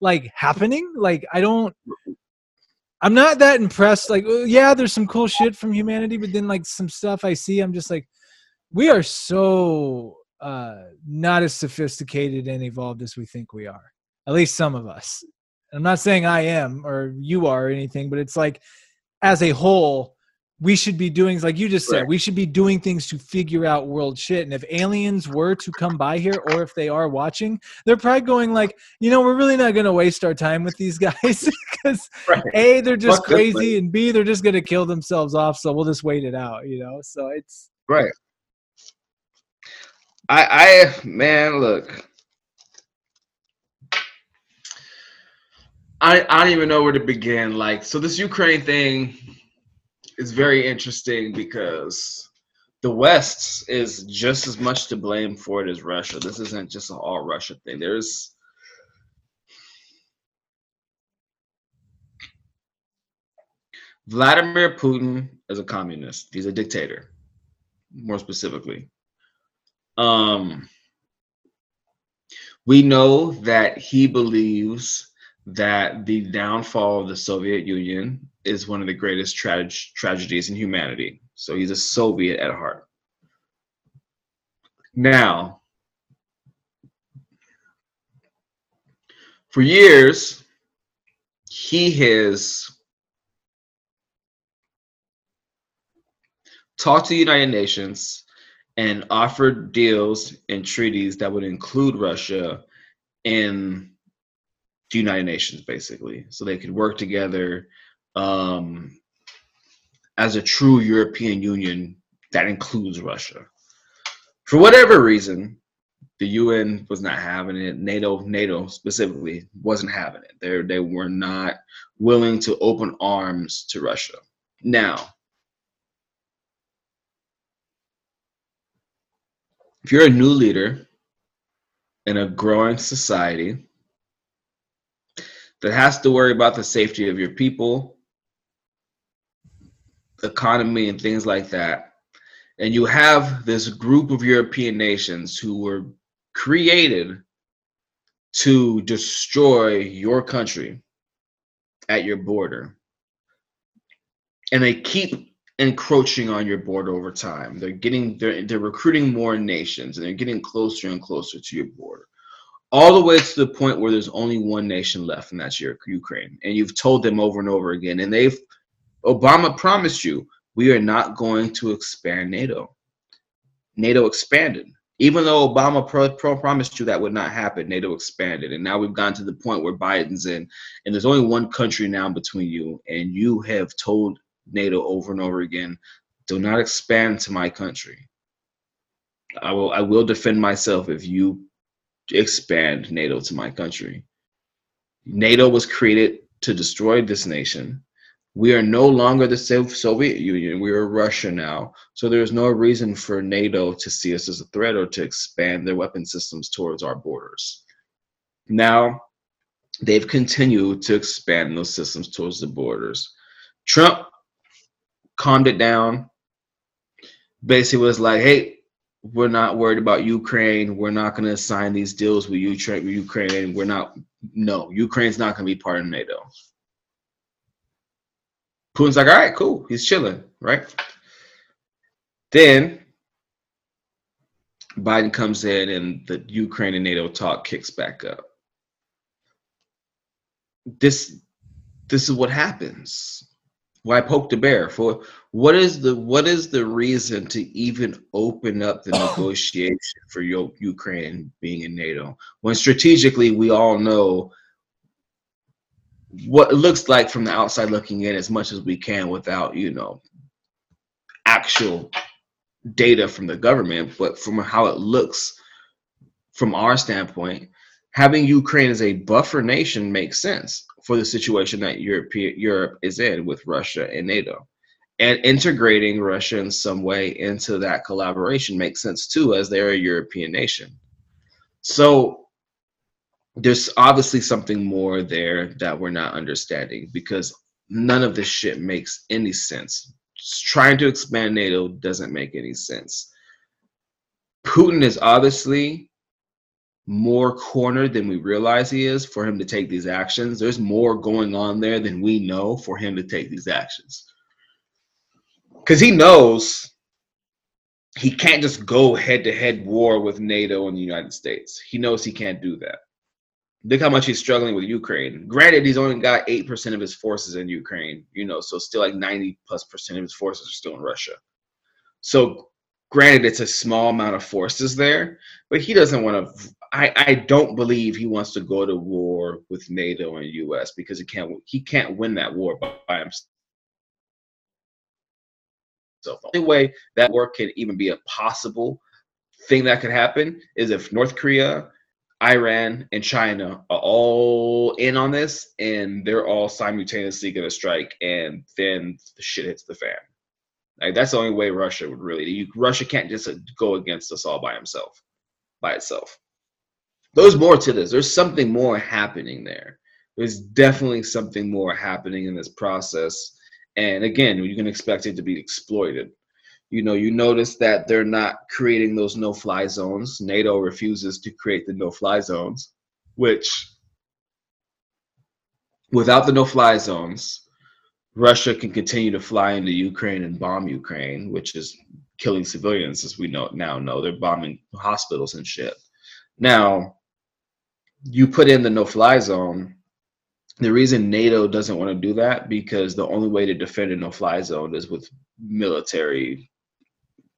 like happening? Like, I don't. I'm not that impressed. Like, uh, yeah, there's some cool shit from humanity, but then like some stuff I see, I'm just like, we are so uh, not as sophisticated and evolved as we think we are. At least some of us. I'm not saying I am or you are or anything, but it's like as a whole, we should be doing like you just said right. we should be doing things to figure out world shit and if aliens were to come by here or if they are watching they're probably going like you know we're really not going to waste our time with these [LAUGHS] guys because right. a they're just Fuck crazy and b they're just going to kill themselves off so we'll just wait it out you know so it's right i i man look I, I don't even know where to begin. Like, so this Ukraine thing, is very interesting because the West is just as much to blame for it as Russia. This isn't just an all Russia thing. There's Vladimir Putin is a communist. He's a dictator, more specifically. Um, we know that he believes that the downfall of the Soviet Union is one of the greatest tra- tragedies in humanity. So he's a Soviet at heart. Now, for years, he has talked to the United Nations and offered deals and treaties that would include Russia in the United Nations, basically, so they could work together um, as a true European Union that includes Russia. For whatever reason, the UN was not having it. NATO, NATO specifically, wasn't having it. They they were not willing to open arms to Russia. Now, if you're a new leader in a growing society that has to worry about the safety of your people, economy, and things like that. And you have this group of European nations who were created to destroy your country at your border. And they keep encroaching on your border over time. They're getting they're, they're recruiting more nations and they're getting closer and closer to your border all the way to the point where there's only one nation left, and that's your Ukraine. And you've told them over and over again, and they've Obama promised you we are not going to expand NATO. NATO expanded. Even though Obama pro, pro promised you that would not happen, NATO expanded. And now we've gotten to the point where Biden's in, and there's only one country now between you, and you have told NATO over and over again, do not expand to my country. I will I will defend myself if you expand NATO to my country. NATO was created to destroy this nation. We are no longer the Soviet Union. We are Russia now. So there's no reason for NATO to see us as a threat or to expand their weapon systems towards our borders. Now, they've continued to expand those systems towards the borders. Trump calmed it down. Basically, was like, hey, we're not worried about Ukraine. We're not going to sign these deals with Ukraine. We're not. No, Ukraine's not going to be part of NATO. Putin's like, all right, cool. He's chilling, right? Then Biden comes in and the Ukraine and NATO talk kicks back up. This this is what happens. Why poke the bear? For what is the what is the reason to even open up the [COUGHS] negotiation for your Ukraine being in NATO when strategically we all know what it looks like from the outside looking in as much as we can without you know actual data from the government but from how it looks from our standpoint having ukraine as a buffer nation makes sense for the situation that Europe, Europe is in with Russia and NATO. And integrating Russia in some way into that collaboration makes sense too, as they're a European nation. So there's obviously something more there that we're not understanding because none of this shit makes any sense. Just trying to expand NATO doesn't make any sense. Putin is obviously more cornered than we realize he is for him to take these actions. There's more going on there than we know for him to take these actions. Because he knows he can't just go head to head war with NATO and the United States. He knows he can't do that. look how much he's struggling with Ukraine. Granted, he's only got eight percent of his forces in Ukraine, you know, so still like ninety plus percent of his forces are still in Russia. So, granted, it's a small amount of forces there, but he doesn't want to. I, I don't believe he wants to go to war with NATO and U.S. because he can't he can't win that war by, by himself. So the only way that war can even be a possible thing that could happen is if North Korea Iran and China are all in on this, and they're all simultaneously going to strike, and then the shit hits the fan. Like that's the only way Russia would really. You, Russia can't just go against us all by himself, by itself. There's more to this. There's something more happening there. There's definitely something more happening in this process, and again, you can expect it to be exploited you know, you notice that they're not creating those no-fly zones. NATO refuses to create the no-fly zones, which without the no-fly zones, Russia can continue to fly into Ukraine and bomb Ukraine, which is killing civilians, as we know now know. They're bombing hospitals and shit. Now, you put in the no-fly zone. The reason NATO doesn't want to do that because the only way to defend a no-fly zone is with military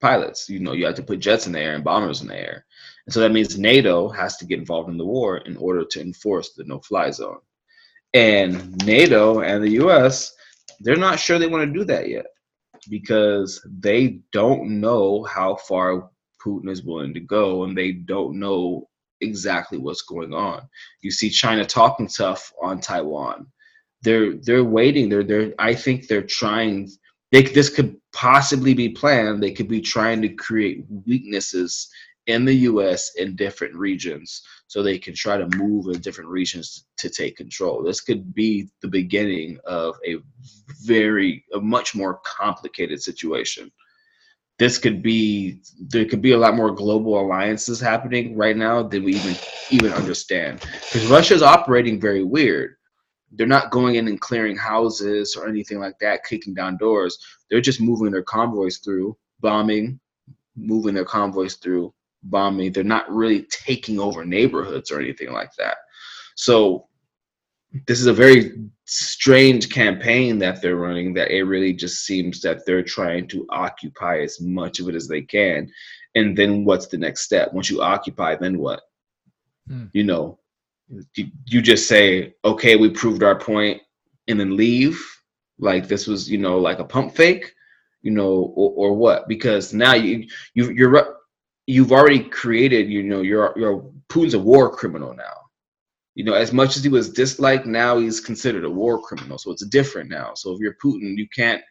pilots. You know, you have to put jets in the air and bombers in the air. And so that means NATO has to get involved in the war in order to enforce the no fly zone. And NATO and the US, they're not sure they want to do that yet because they don't know how far Putin is willing to go and they don't know exactly what's going on. You see China talking tough on Taiwan. They're they're waiting. They're they're I think they're trying they this could possibly be planned. They could be trying to create weaknesses in the U.S. in different regions, so they can try to move in different regions to take control. This could be the beginning of a very, a much more complicated situation. This could be there could be a lot more global alliances happening right now than we even even understand because Russia's operating very weird they're not going in and clearing houses or anything like that, kicking down doors. They're just moving their convoys through, bombing, moving their convoys through, bombing. They're not really taking over neighborhoods or anything like that. So this is a very strange campaign that they're running that it really just seems that they're trying to occupy as much of it as they can and then what's the next step once you occupy then what hmm. you know you just say, okay, we proved our point, and then leave? Like this was, you know, like a pump fake, you know, or, or what? Because now you you you're you've already created, you know, you're you're Putin's a war criminal now. You know, as much as he was disliked, now he's considered a war criminal. So it's different now. So if you're Putin, you can't.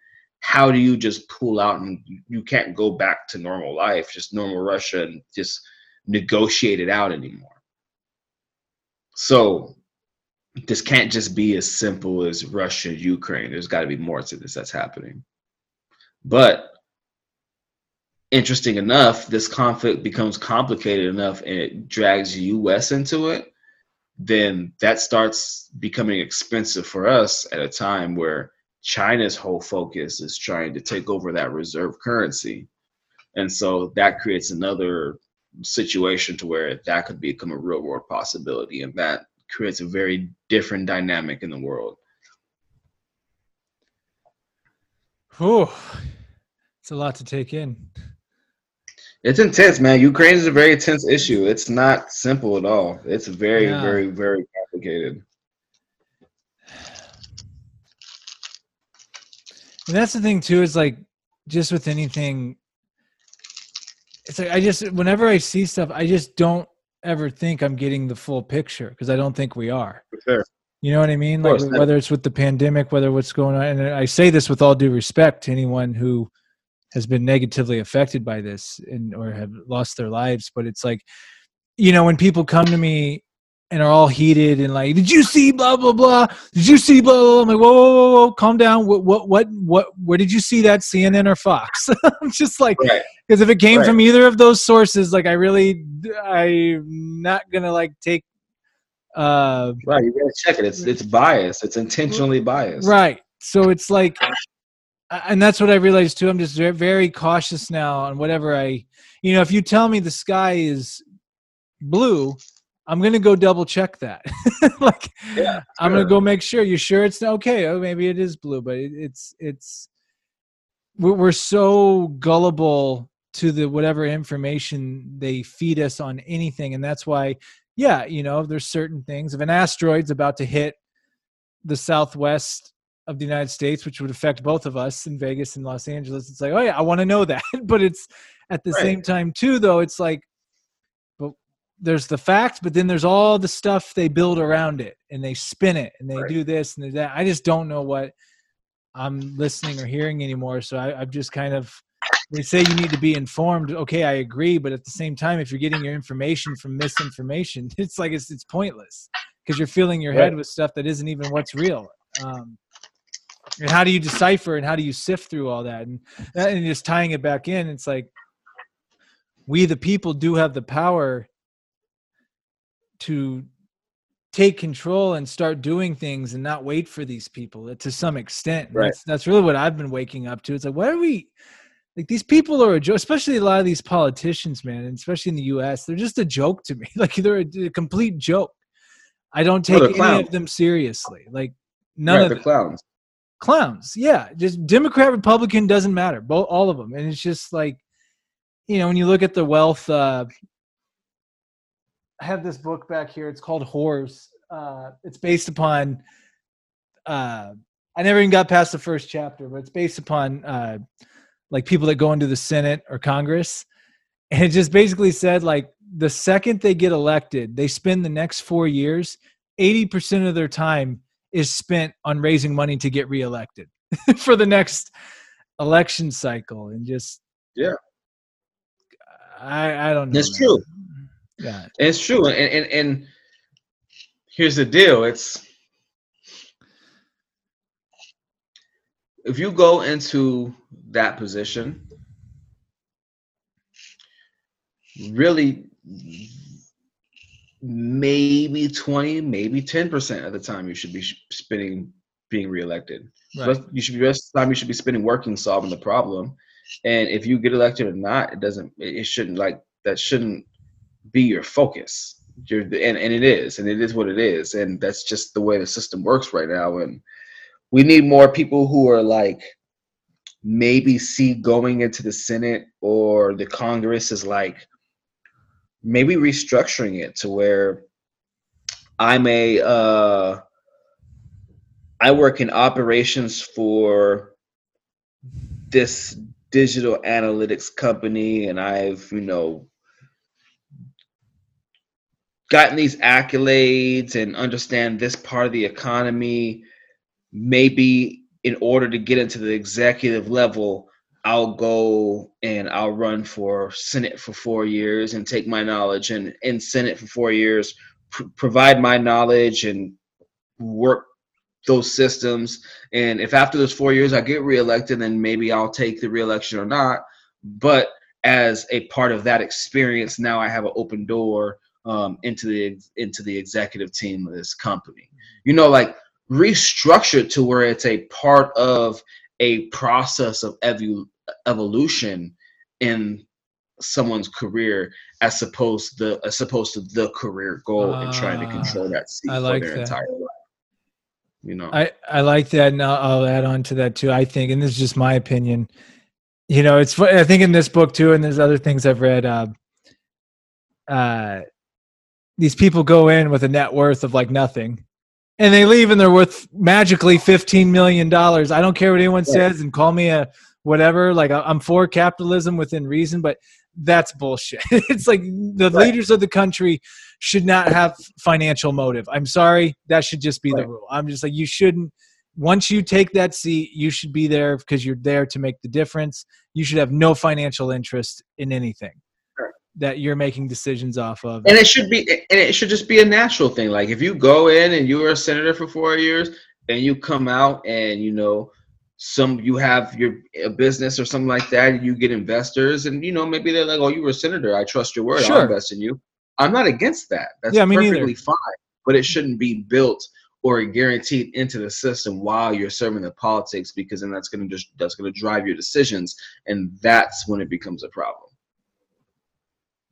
How do you just pull out and you can't go back to normal life, just normal Russia, and just negotiate it out anymore? So this can't just be as simple as Russia, Ukraine. There's got to be more to this that's happening. But interesting enough, this conflict becomes complicated enough and it drags the US into it, then that starts becoming expensive for us at a time where China's whole focus is trying to take over that reserve currency. And so that creates another situation to where that could become a real world possibility and that creates a very different dynamic in the world. Oh it's a lot to take in it's intense man ukraine is a very intense issue it's not simple at all it's very yeah. very very complicated and that's the thing too is like just with anything it's like I just whenever I see stuff, I just don't ever think I'm getting the full picture because I don't think we are. Sure. You know what I mean? Like whether it's with the pandemic, whether what's going on, and I say this with all due respect to anyone who has been negatively affected by this and or have lost their lives, but it's like, you know, when people come to me and are all heated and like, did you see blah blah blah? Did you see blah blah? blah? I'm like, whoa, whoa, whoa, whoa, calm down. What what what what? Where did you see that? CNN or Fox? [LAUGHS] I'm just like, because right. if it came right. from either of those sources, like, I really, I'm not gonna like take. Uh, right, you gotta check it. It's it's biased. It's intentionally biased. Right. So it's like, and that's what I realized too. I'm just very cautious now on whatever I, you know, if you tell me the sky is blue I'm gonna go double check that. [LAUGHS] like, Yeah, I'm gonna go make sure. You sure it's okay? Oh, maybe it is blue, but it, it's it's we're, we're so gullible to the whatever information they feed us on anything, and that's why, yeah, you know, there's certain things. If an asteroid's about to hit the southwest of the United States, which would affect both of us in Vegas and Los Angeles, it's like, oh yeah, I want to know that, [LAUGHS] but it's at the Right. same time too, though, it's like but there's the facts, but then there's all the stuff they build around it and they spin it and they Right. do this and that. I just don't know what I'm listening or hearing anymore. So I, I've just kind of, they say you need to be informed. Okay, I agree. But at the same time, if you're getting your information from misinformation, [LAUGHS] it's like it's, it's pointless because you're filling your head with stuff that isn't even what's real. Um, and how do you decipher and how do you sift through all that? And, and just tying it back in, it's like we, the people, do have the power to take control and start doing things and not wait for these people uh, to some extent. Right. That's that's really what I've been waking up to. It's like, why are we like these people are a joke, especially a lot of these politicians, man, and especially in the US, they're just a joke to me. [LAUGHS] Like they're a, a complete joke. I don't take Well, any clowns. of them seriously. Like none right, of the clowns. Clowns. Yeah, just Democrat, Republican doesn't matter. Both all of them, and it's just like, you know, when you look at the wealth. Uh, I have this book back here. It's called Whores. Uh, it's based upon. Uh, I never even got past the first chapter, but it's based upon uh, like people that go into the Senate or Congress, and it just basically said like the second they get elected, they spend the next four years, eighty percent of their time is spent on raising money to get reelected [LAUGHS] for the next election cycle, and just Yeah. I I don't know. It's man. true. Mm-hmm. Yeah. It's true, and, and and here's the deal: it's if you go into that position, really, maybe twenty, maybe ten percent of the time you should be spending being reelected. Right. You should be rest of the time you should be spending working solving the problem. And if you get elected or not, it doesn't. It it shouldn't like that. Shouldn't be your focus. You're, and, and it is, and it is what it is, and that's just the way the system works right now. And we need more people who are like maybe see going into the Senate or the Congress is like maybe restructuring it to where I'm a uh, I work in operations for this digital analytics company, and I've you know gotten these accolades and understand this part of the economy maybe in order to get into the executive level i'll go and i'll run for senate for four years and take my knowledge and in senate for four years pr- provide my knowledge and work those systems and if after those four years i get reelected then maybe i'll take the reelection or not but as a part of that experience now i have an open door um, into the into the executive team of this company. You know, like restructured to where it's a part of a process of evu- evolution in someone's career as opposed the as opposed to the career goal and trying to Ah, control that seat I for like their that. entire life. You know, I, I like that, and I'll, I'll add on to that too. I think, and this is just my opinion. You know, it's I think in this book too, and there's other things I've read. Uh, uh, these people go in with a net worth of like nothing, and they leave and they're worth magically fifteen million dollars. I don't care what anyone Yeah. says, and call me a whatever. Like I'm for capitalism within reason, but that's bullshit. [LAUGHS] it's like the Right. leaders of the country should not have financial motive. I'm sorry, that should just be the rule. I'm just like you shouldn't. Once you take that seat, you should be there because you're there to make the difference. You should have no financial interest in anything Sure. that you're making decisions off of. and it should be and it should just be a natural thing like if you go in and you were a senator for four years and you come out and you know some you have your a business or something like that and you get investors and you know maybe they're like oh you were a senator i trust your word Sure. i'll invest in you i'm not against that that's Yeah, perfectly fine but it shouldn't be built or guaranteed into the system while you're serving the politics because then that's going to just that's going to drive your decisions and that's when it becomes a problem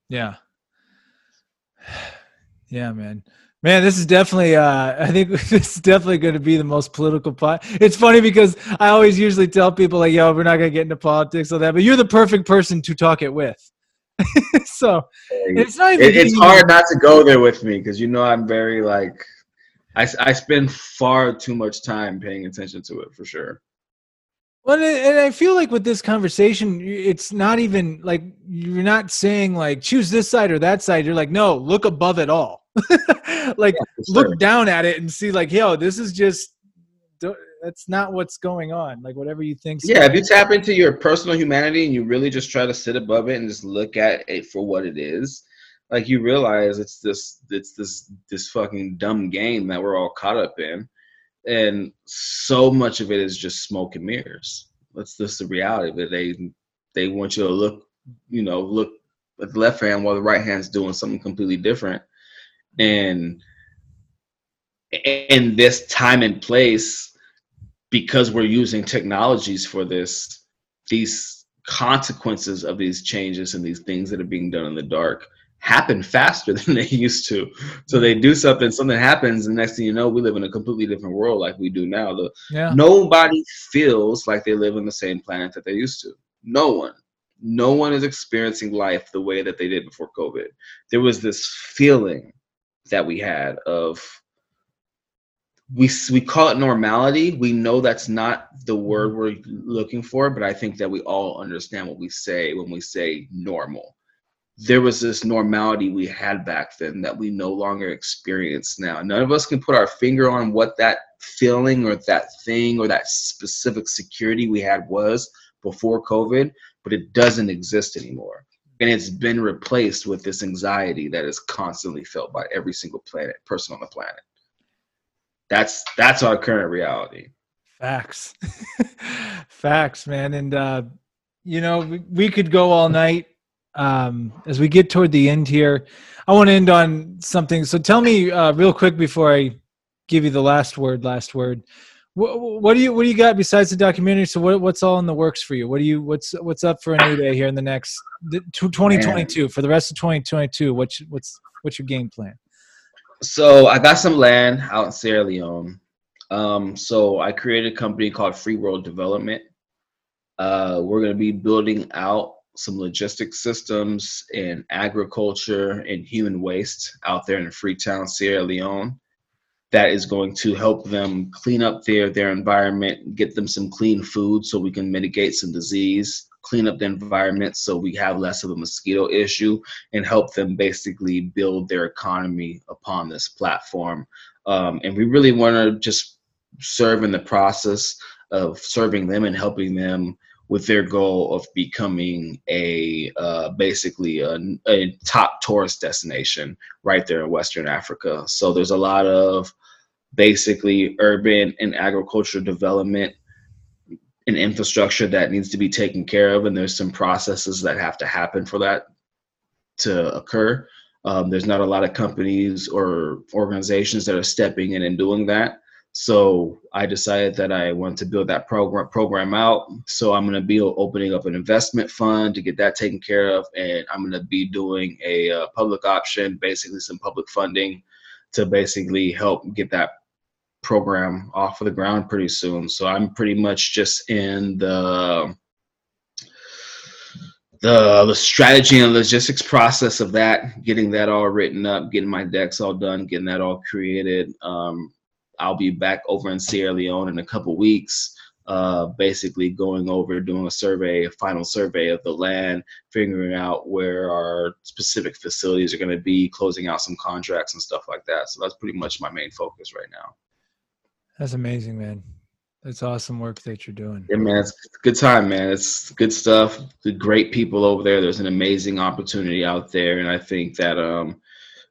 Yeah. [SIGHS] Yeah, man. Man, this is definitely. Uh, [LAUGHS] I think this is definitely going to be the most political pot. It's funny because I always usually tell people like, "Yo, we're not going to get into politics or that," but you're the perfect person to talk it with. [LAUGHS] so it's not. It, it's hard not to go there with me because you know I'm very like, I I spend far too much time paying attention to it for sure. Well, and I feel like with this conversation, it's not even like you're not saying like choose this side or that side. You're like, no, look above it all. [LAUGHS] like yeah, look sure. down at it and see like, yo, this is just that's not what's going on. Like whatever you think. Yeah, if you tap into your personal humanity and you really just try to sit above it and just look at it for what it is, like you realize it's this it's this this fucking dumb game that we're all caught up in and so much of it is just smoke and mirrors. That's just the reality of it. They they want you to look, you know, look at the left hand while the right hand's doing something completely different. And in this time and place, because we're using technologies for this, these consequences of these changes and these things that are being done in the dark happen faster [LAUGHS] than they used to. So they do something, something happens, and next thing you know, we live in a completely different world like we do now. The, yeah. Nobody feels like they live on the same planet that they used to. No one. No one is experiencing life the way that they did before COVID. There was this feeling that we had of we we call it normality. We know that's not the word we're looking for, but I think that we all understand what we say when we say normal there was this normality we had back then that we no longer experience now. None of us can put our finger on what that feeling or that thing or that specific security we had was before COVID, but it doesn't exist anymore. And it's been replaced with this anxiety that is constantly felt by every single planet person on the planet. That's that's our current reality. Facts. [LAUGHS] Facts, man. And uh, you know, we, we could go all night um, as we get toward the end here, I want to end on something. So tell me uh, real quick before I give you the last word. Last word. What, what do you What do you got besides the documentary? So what, what's all in the works for you? What do you What's What's up for Anuda here in the next 2022 for the rest of 2022? What's What's What's your game plan? So I got some land out in Sierra Leone. Um, so I created a company called Free World Development. Uh, we're going to be building out some logistics systems in agriculture and human waste out there in Freetown, Sierra Leone. That is going to help them clean up their their environment, get them some clean food so we can mitigate some disease, clean up the environment so we have less of a mosquito issue, and help them basically build their economy upon this platform. Um, and we really want to just serve in the process of serving them and helping them with their goal of becoming a uh, basically a, a, top tourist destination right there in Western Africa. So there's a lot of basically urban and agricultural development and infrastructure that needs to be taken care of, and there's some processes that have to happen for that to occur. Um, there's not a lot of companies or organizations that are stepping in and doing that. So I decided that I want to build that program program out. So I'm going to be opening up an investment fund to get that taken care of, and I'm going to be doing a uh, public option, basically some public funding, to basically help get that program off of the ground pretty soon. So I'm pretty much just in the the the strategy and logistics process of that, getting that all written up, getting my decks all done, getting that all created. Um, I'll be back over in Sierra Leone in a couple weeks, uh, basically going over doing a survey, a final survey of the land, figuring out where our specific facilities are going to be, closing out some contracts and stuff like that. So that's pretty much my main focus right now. That's amazing, man. That's awesome work that you're doing. Yeah, man, it's good time, man. It's good stuff. The great people over there. There's an amazing opportunity out there, and I think that um,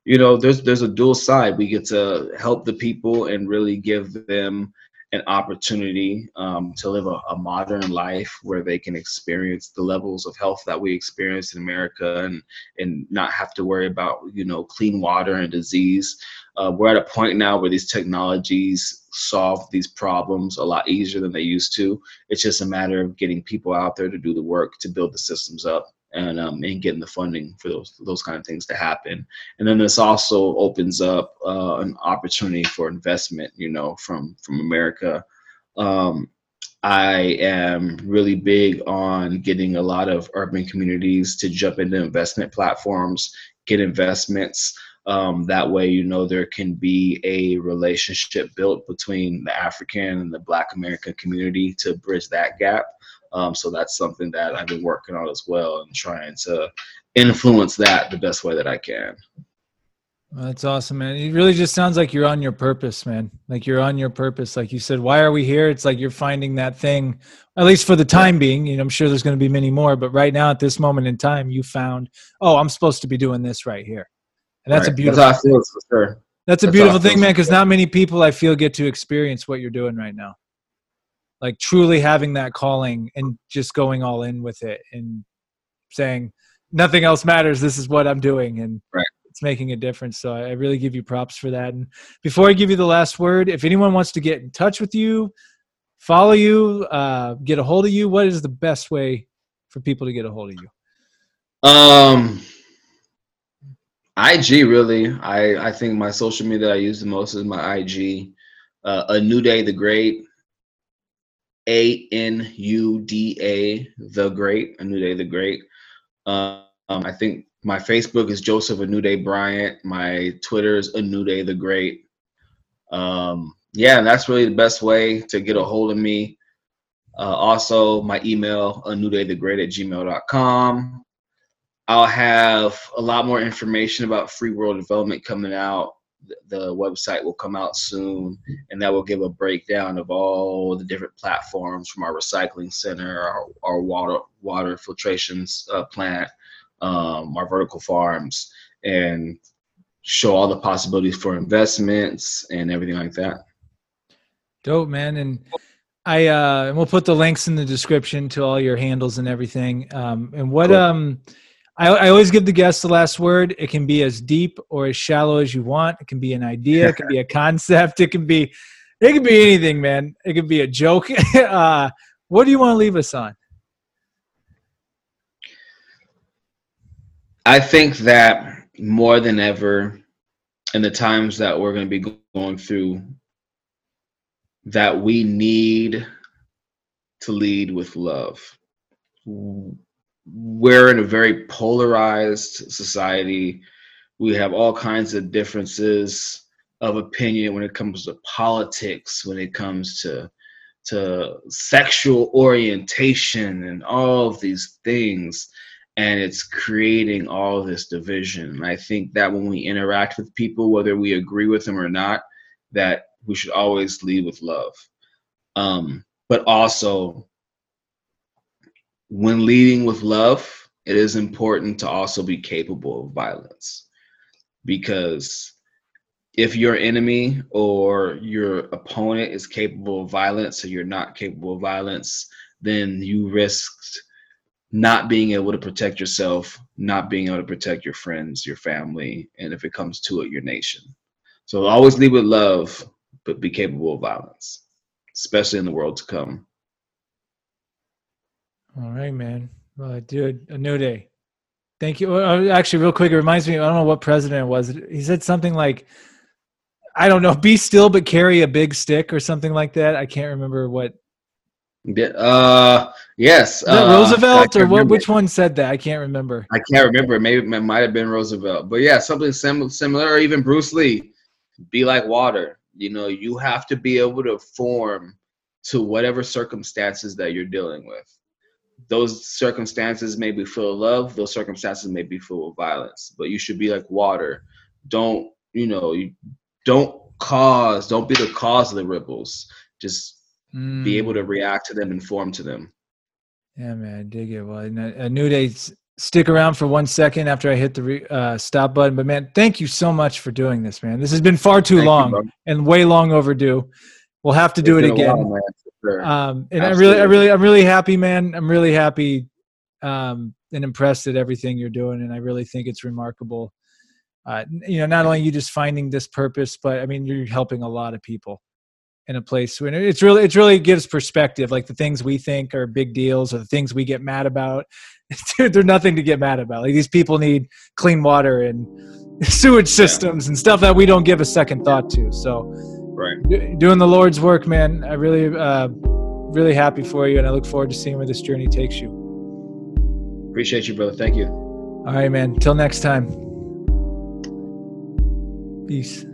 you know there's there's a dual side we get to help the people and really give them an opportunity um, to live a, a, modern life where they can experience the levels of health that we experience in America and and not have to worry about you know clean water and disease. Uh, we're at a point now where these technologies solve these problems a lot easier than they used to. It's just a matter of getting people out there to do the work to build the systems up and um, and getting the funding for those those kind of things to happen. And then this also opens up uh, an opportunity for investment, you know, from from America. Um, I am really big on getting a lot of urban communities to jump into investment platforms, get investments. Um, that way, you know, there can be a relationship built between the African and the Black American community to bridge that gap. Um, so that's something that I've been working on as well and trying to influence that the best way that I can. That's awesome, man. It really just sounds like you're on your purpose, man. Like you're on your purpose. Like you said, why are we here? It's like you're finding that thing, at least for the time being. You know, I'm sure there's going to be many more, but right now, at this moment in time, you found, oh, I'm supposed to be doing this right here, and that's right. a beautiful. That's feel for sure. That's a that's beautiful thing, man. Because not many people I feel get to experience what you're doing right now, like truly having that calling and just going all in with it and saying nothing else matters. This is what I'm doing, and right it's making a difference. So I really give you props for that. And before I give you the last word, if anyone wants to get in touch with you, follow you, uh, get a hold of you, what is the best way for people to get a hold of you? Um, IG really. I I think my social media that I use the most is my IG. Uh, Anuda, the great. A N U D A, the great. Anuda, the great. Um, I think my Facebook is Joseph Anuda Bryant. My Twitter is Anuda the Great. Um, yeah, that's really the best way to get a hold of me. Uh, also, my email, anudathegreat at gmail.com. I'll have a lot more information about free world development coming out. The website will come out soon, and that will give a breakdown of all the different platforms from our recycling center, our, our water water filtration uh, plant, um, our vertical farms, and show all the possibilities for investments and everything like that. Dope, man. And I uh we'll put the links in the description to all your handles and everything. Um and what cool. um I, I always give the guests the last word. It can be as deep or as shallow as you want. It can be an idea, it can be a [LAUGHS] concept, it can be it can be anything, man. It can be a joke. [LAUGHS] uh what do you want to leave us on? I think that more than ever, in the times that we're going to be going through, that we need to lead with love. We're in a very polarized society. We have all kinds of differences of opinion when it comes to politics, when it comes to to sexual orientation and all of these things and it's creating all this division. And I think that when we interact with people, whether we agree with them or not, that we should always lead with love. Um, but also, when leading with love, it is important to also be capable of violence because if your enemy or your opponent is capable of violence or you're not capable of violence, then you risk not being able to protect yourself, not being able to protect your friends, your family, and if it comes to it, your nation. So always lead with love, but be capable of violence, especially in the world to come. All right, man. Well, dude, Anuda. Thank you. Uh, actually, real quick, it reminds me. I don't know what president it was. He said something like, "I don't know, be still, but carry a big stick" or something like that. I can't remember what uh, yes. Uh, Roosevelt or what? Which one said that? I can't remember. I can't remember. Maybe it might have been Roosevelt, but yeah, something sim- similar, or even Bruce Lee. Be like water. You know, you have to be able to form to whatever circumstances that you're dealing with. Those circumstances may be full of love. Those circumstances may be full of violence. But you should be like water. Don't you know? You don't cause. Don't be the cause of the ripples. Just mm. be able to react to them and form to them. Yeah, man, I dig it. Well, Anuda. Stick around for one second after I hit the re, uh, stop button. But man, thank you so much for doing this, man. This has been far too thank long you, and way long overdue. We'll have to do it's it again. While, sure. um, and Absolutely. I really, I really, I'm really happy, man. I'm really happy um, and impressed at everything you're doing, and I really think it's remarkable. Uh, you know, not only you just finding this purpose, but I mean, you're helping a lot of people in a place when it's really it really gives perspective like the things we think are big deals or the things we get mad about [LAUGHS] they're nothing to get mad about like these people need clean water and [LAUGHS] sewage systems yeah. and stuff that we don't give a second thought to so right. Doing the lord's work man. I really uh really happy for you and i look forward to seeing where this journey takes you. Appreciate you brother. Thank you. All right man. Till next time. Peace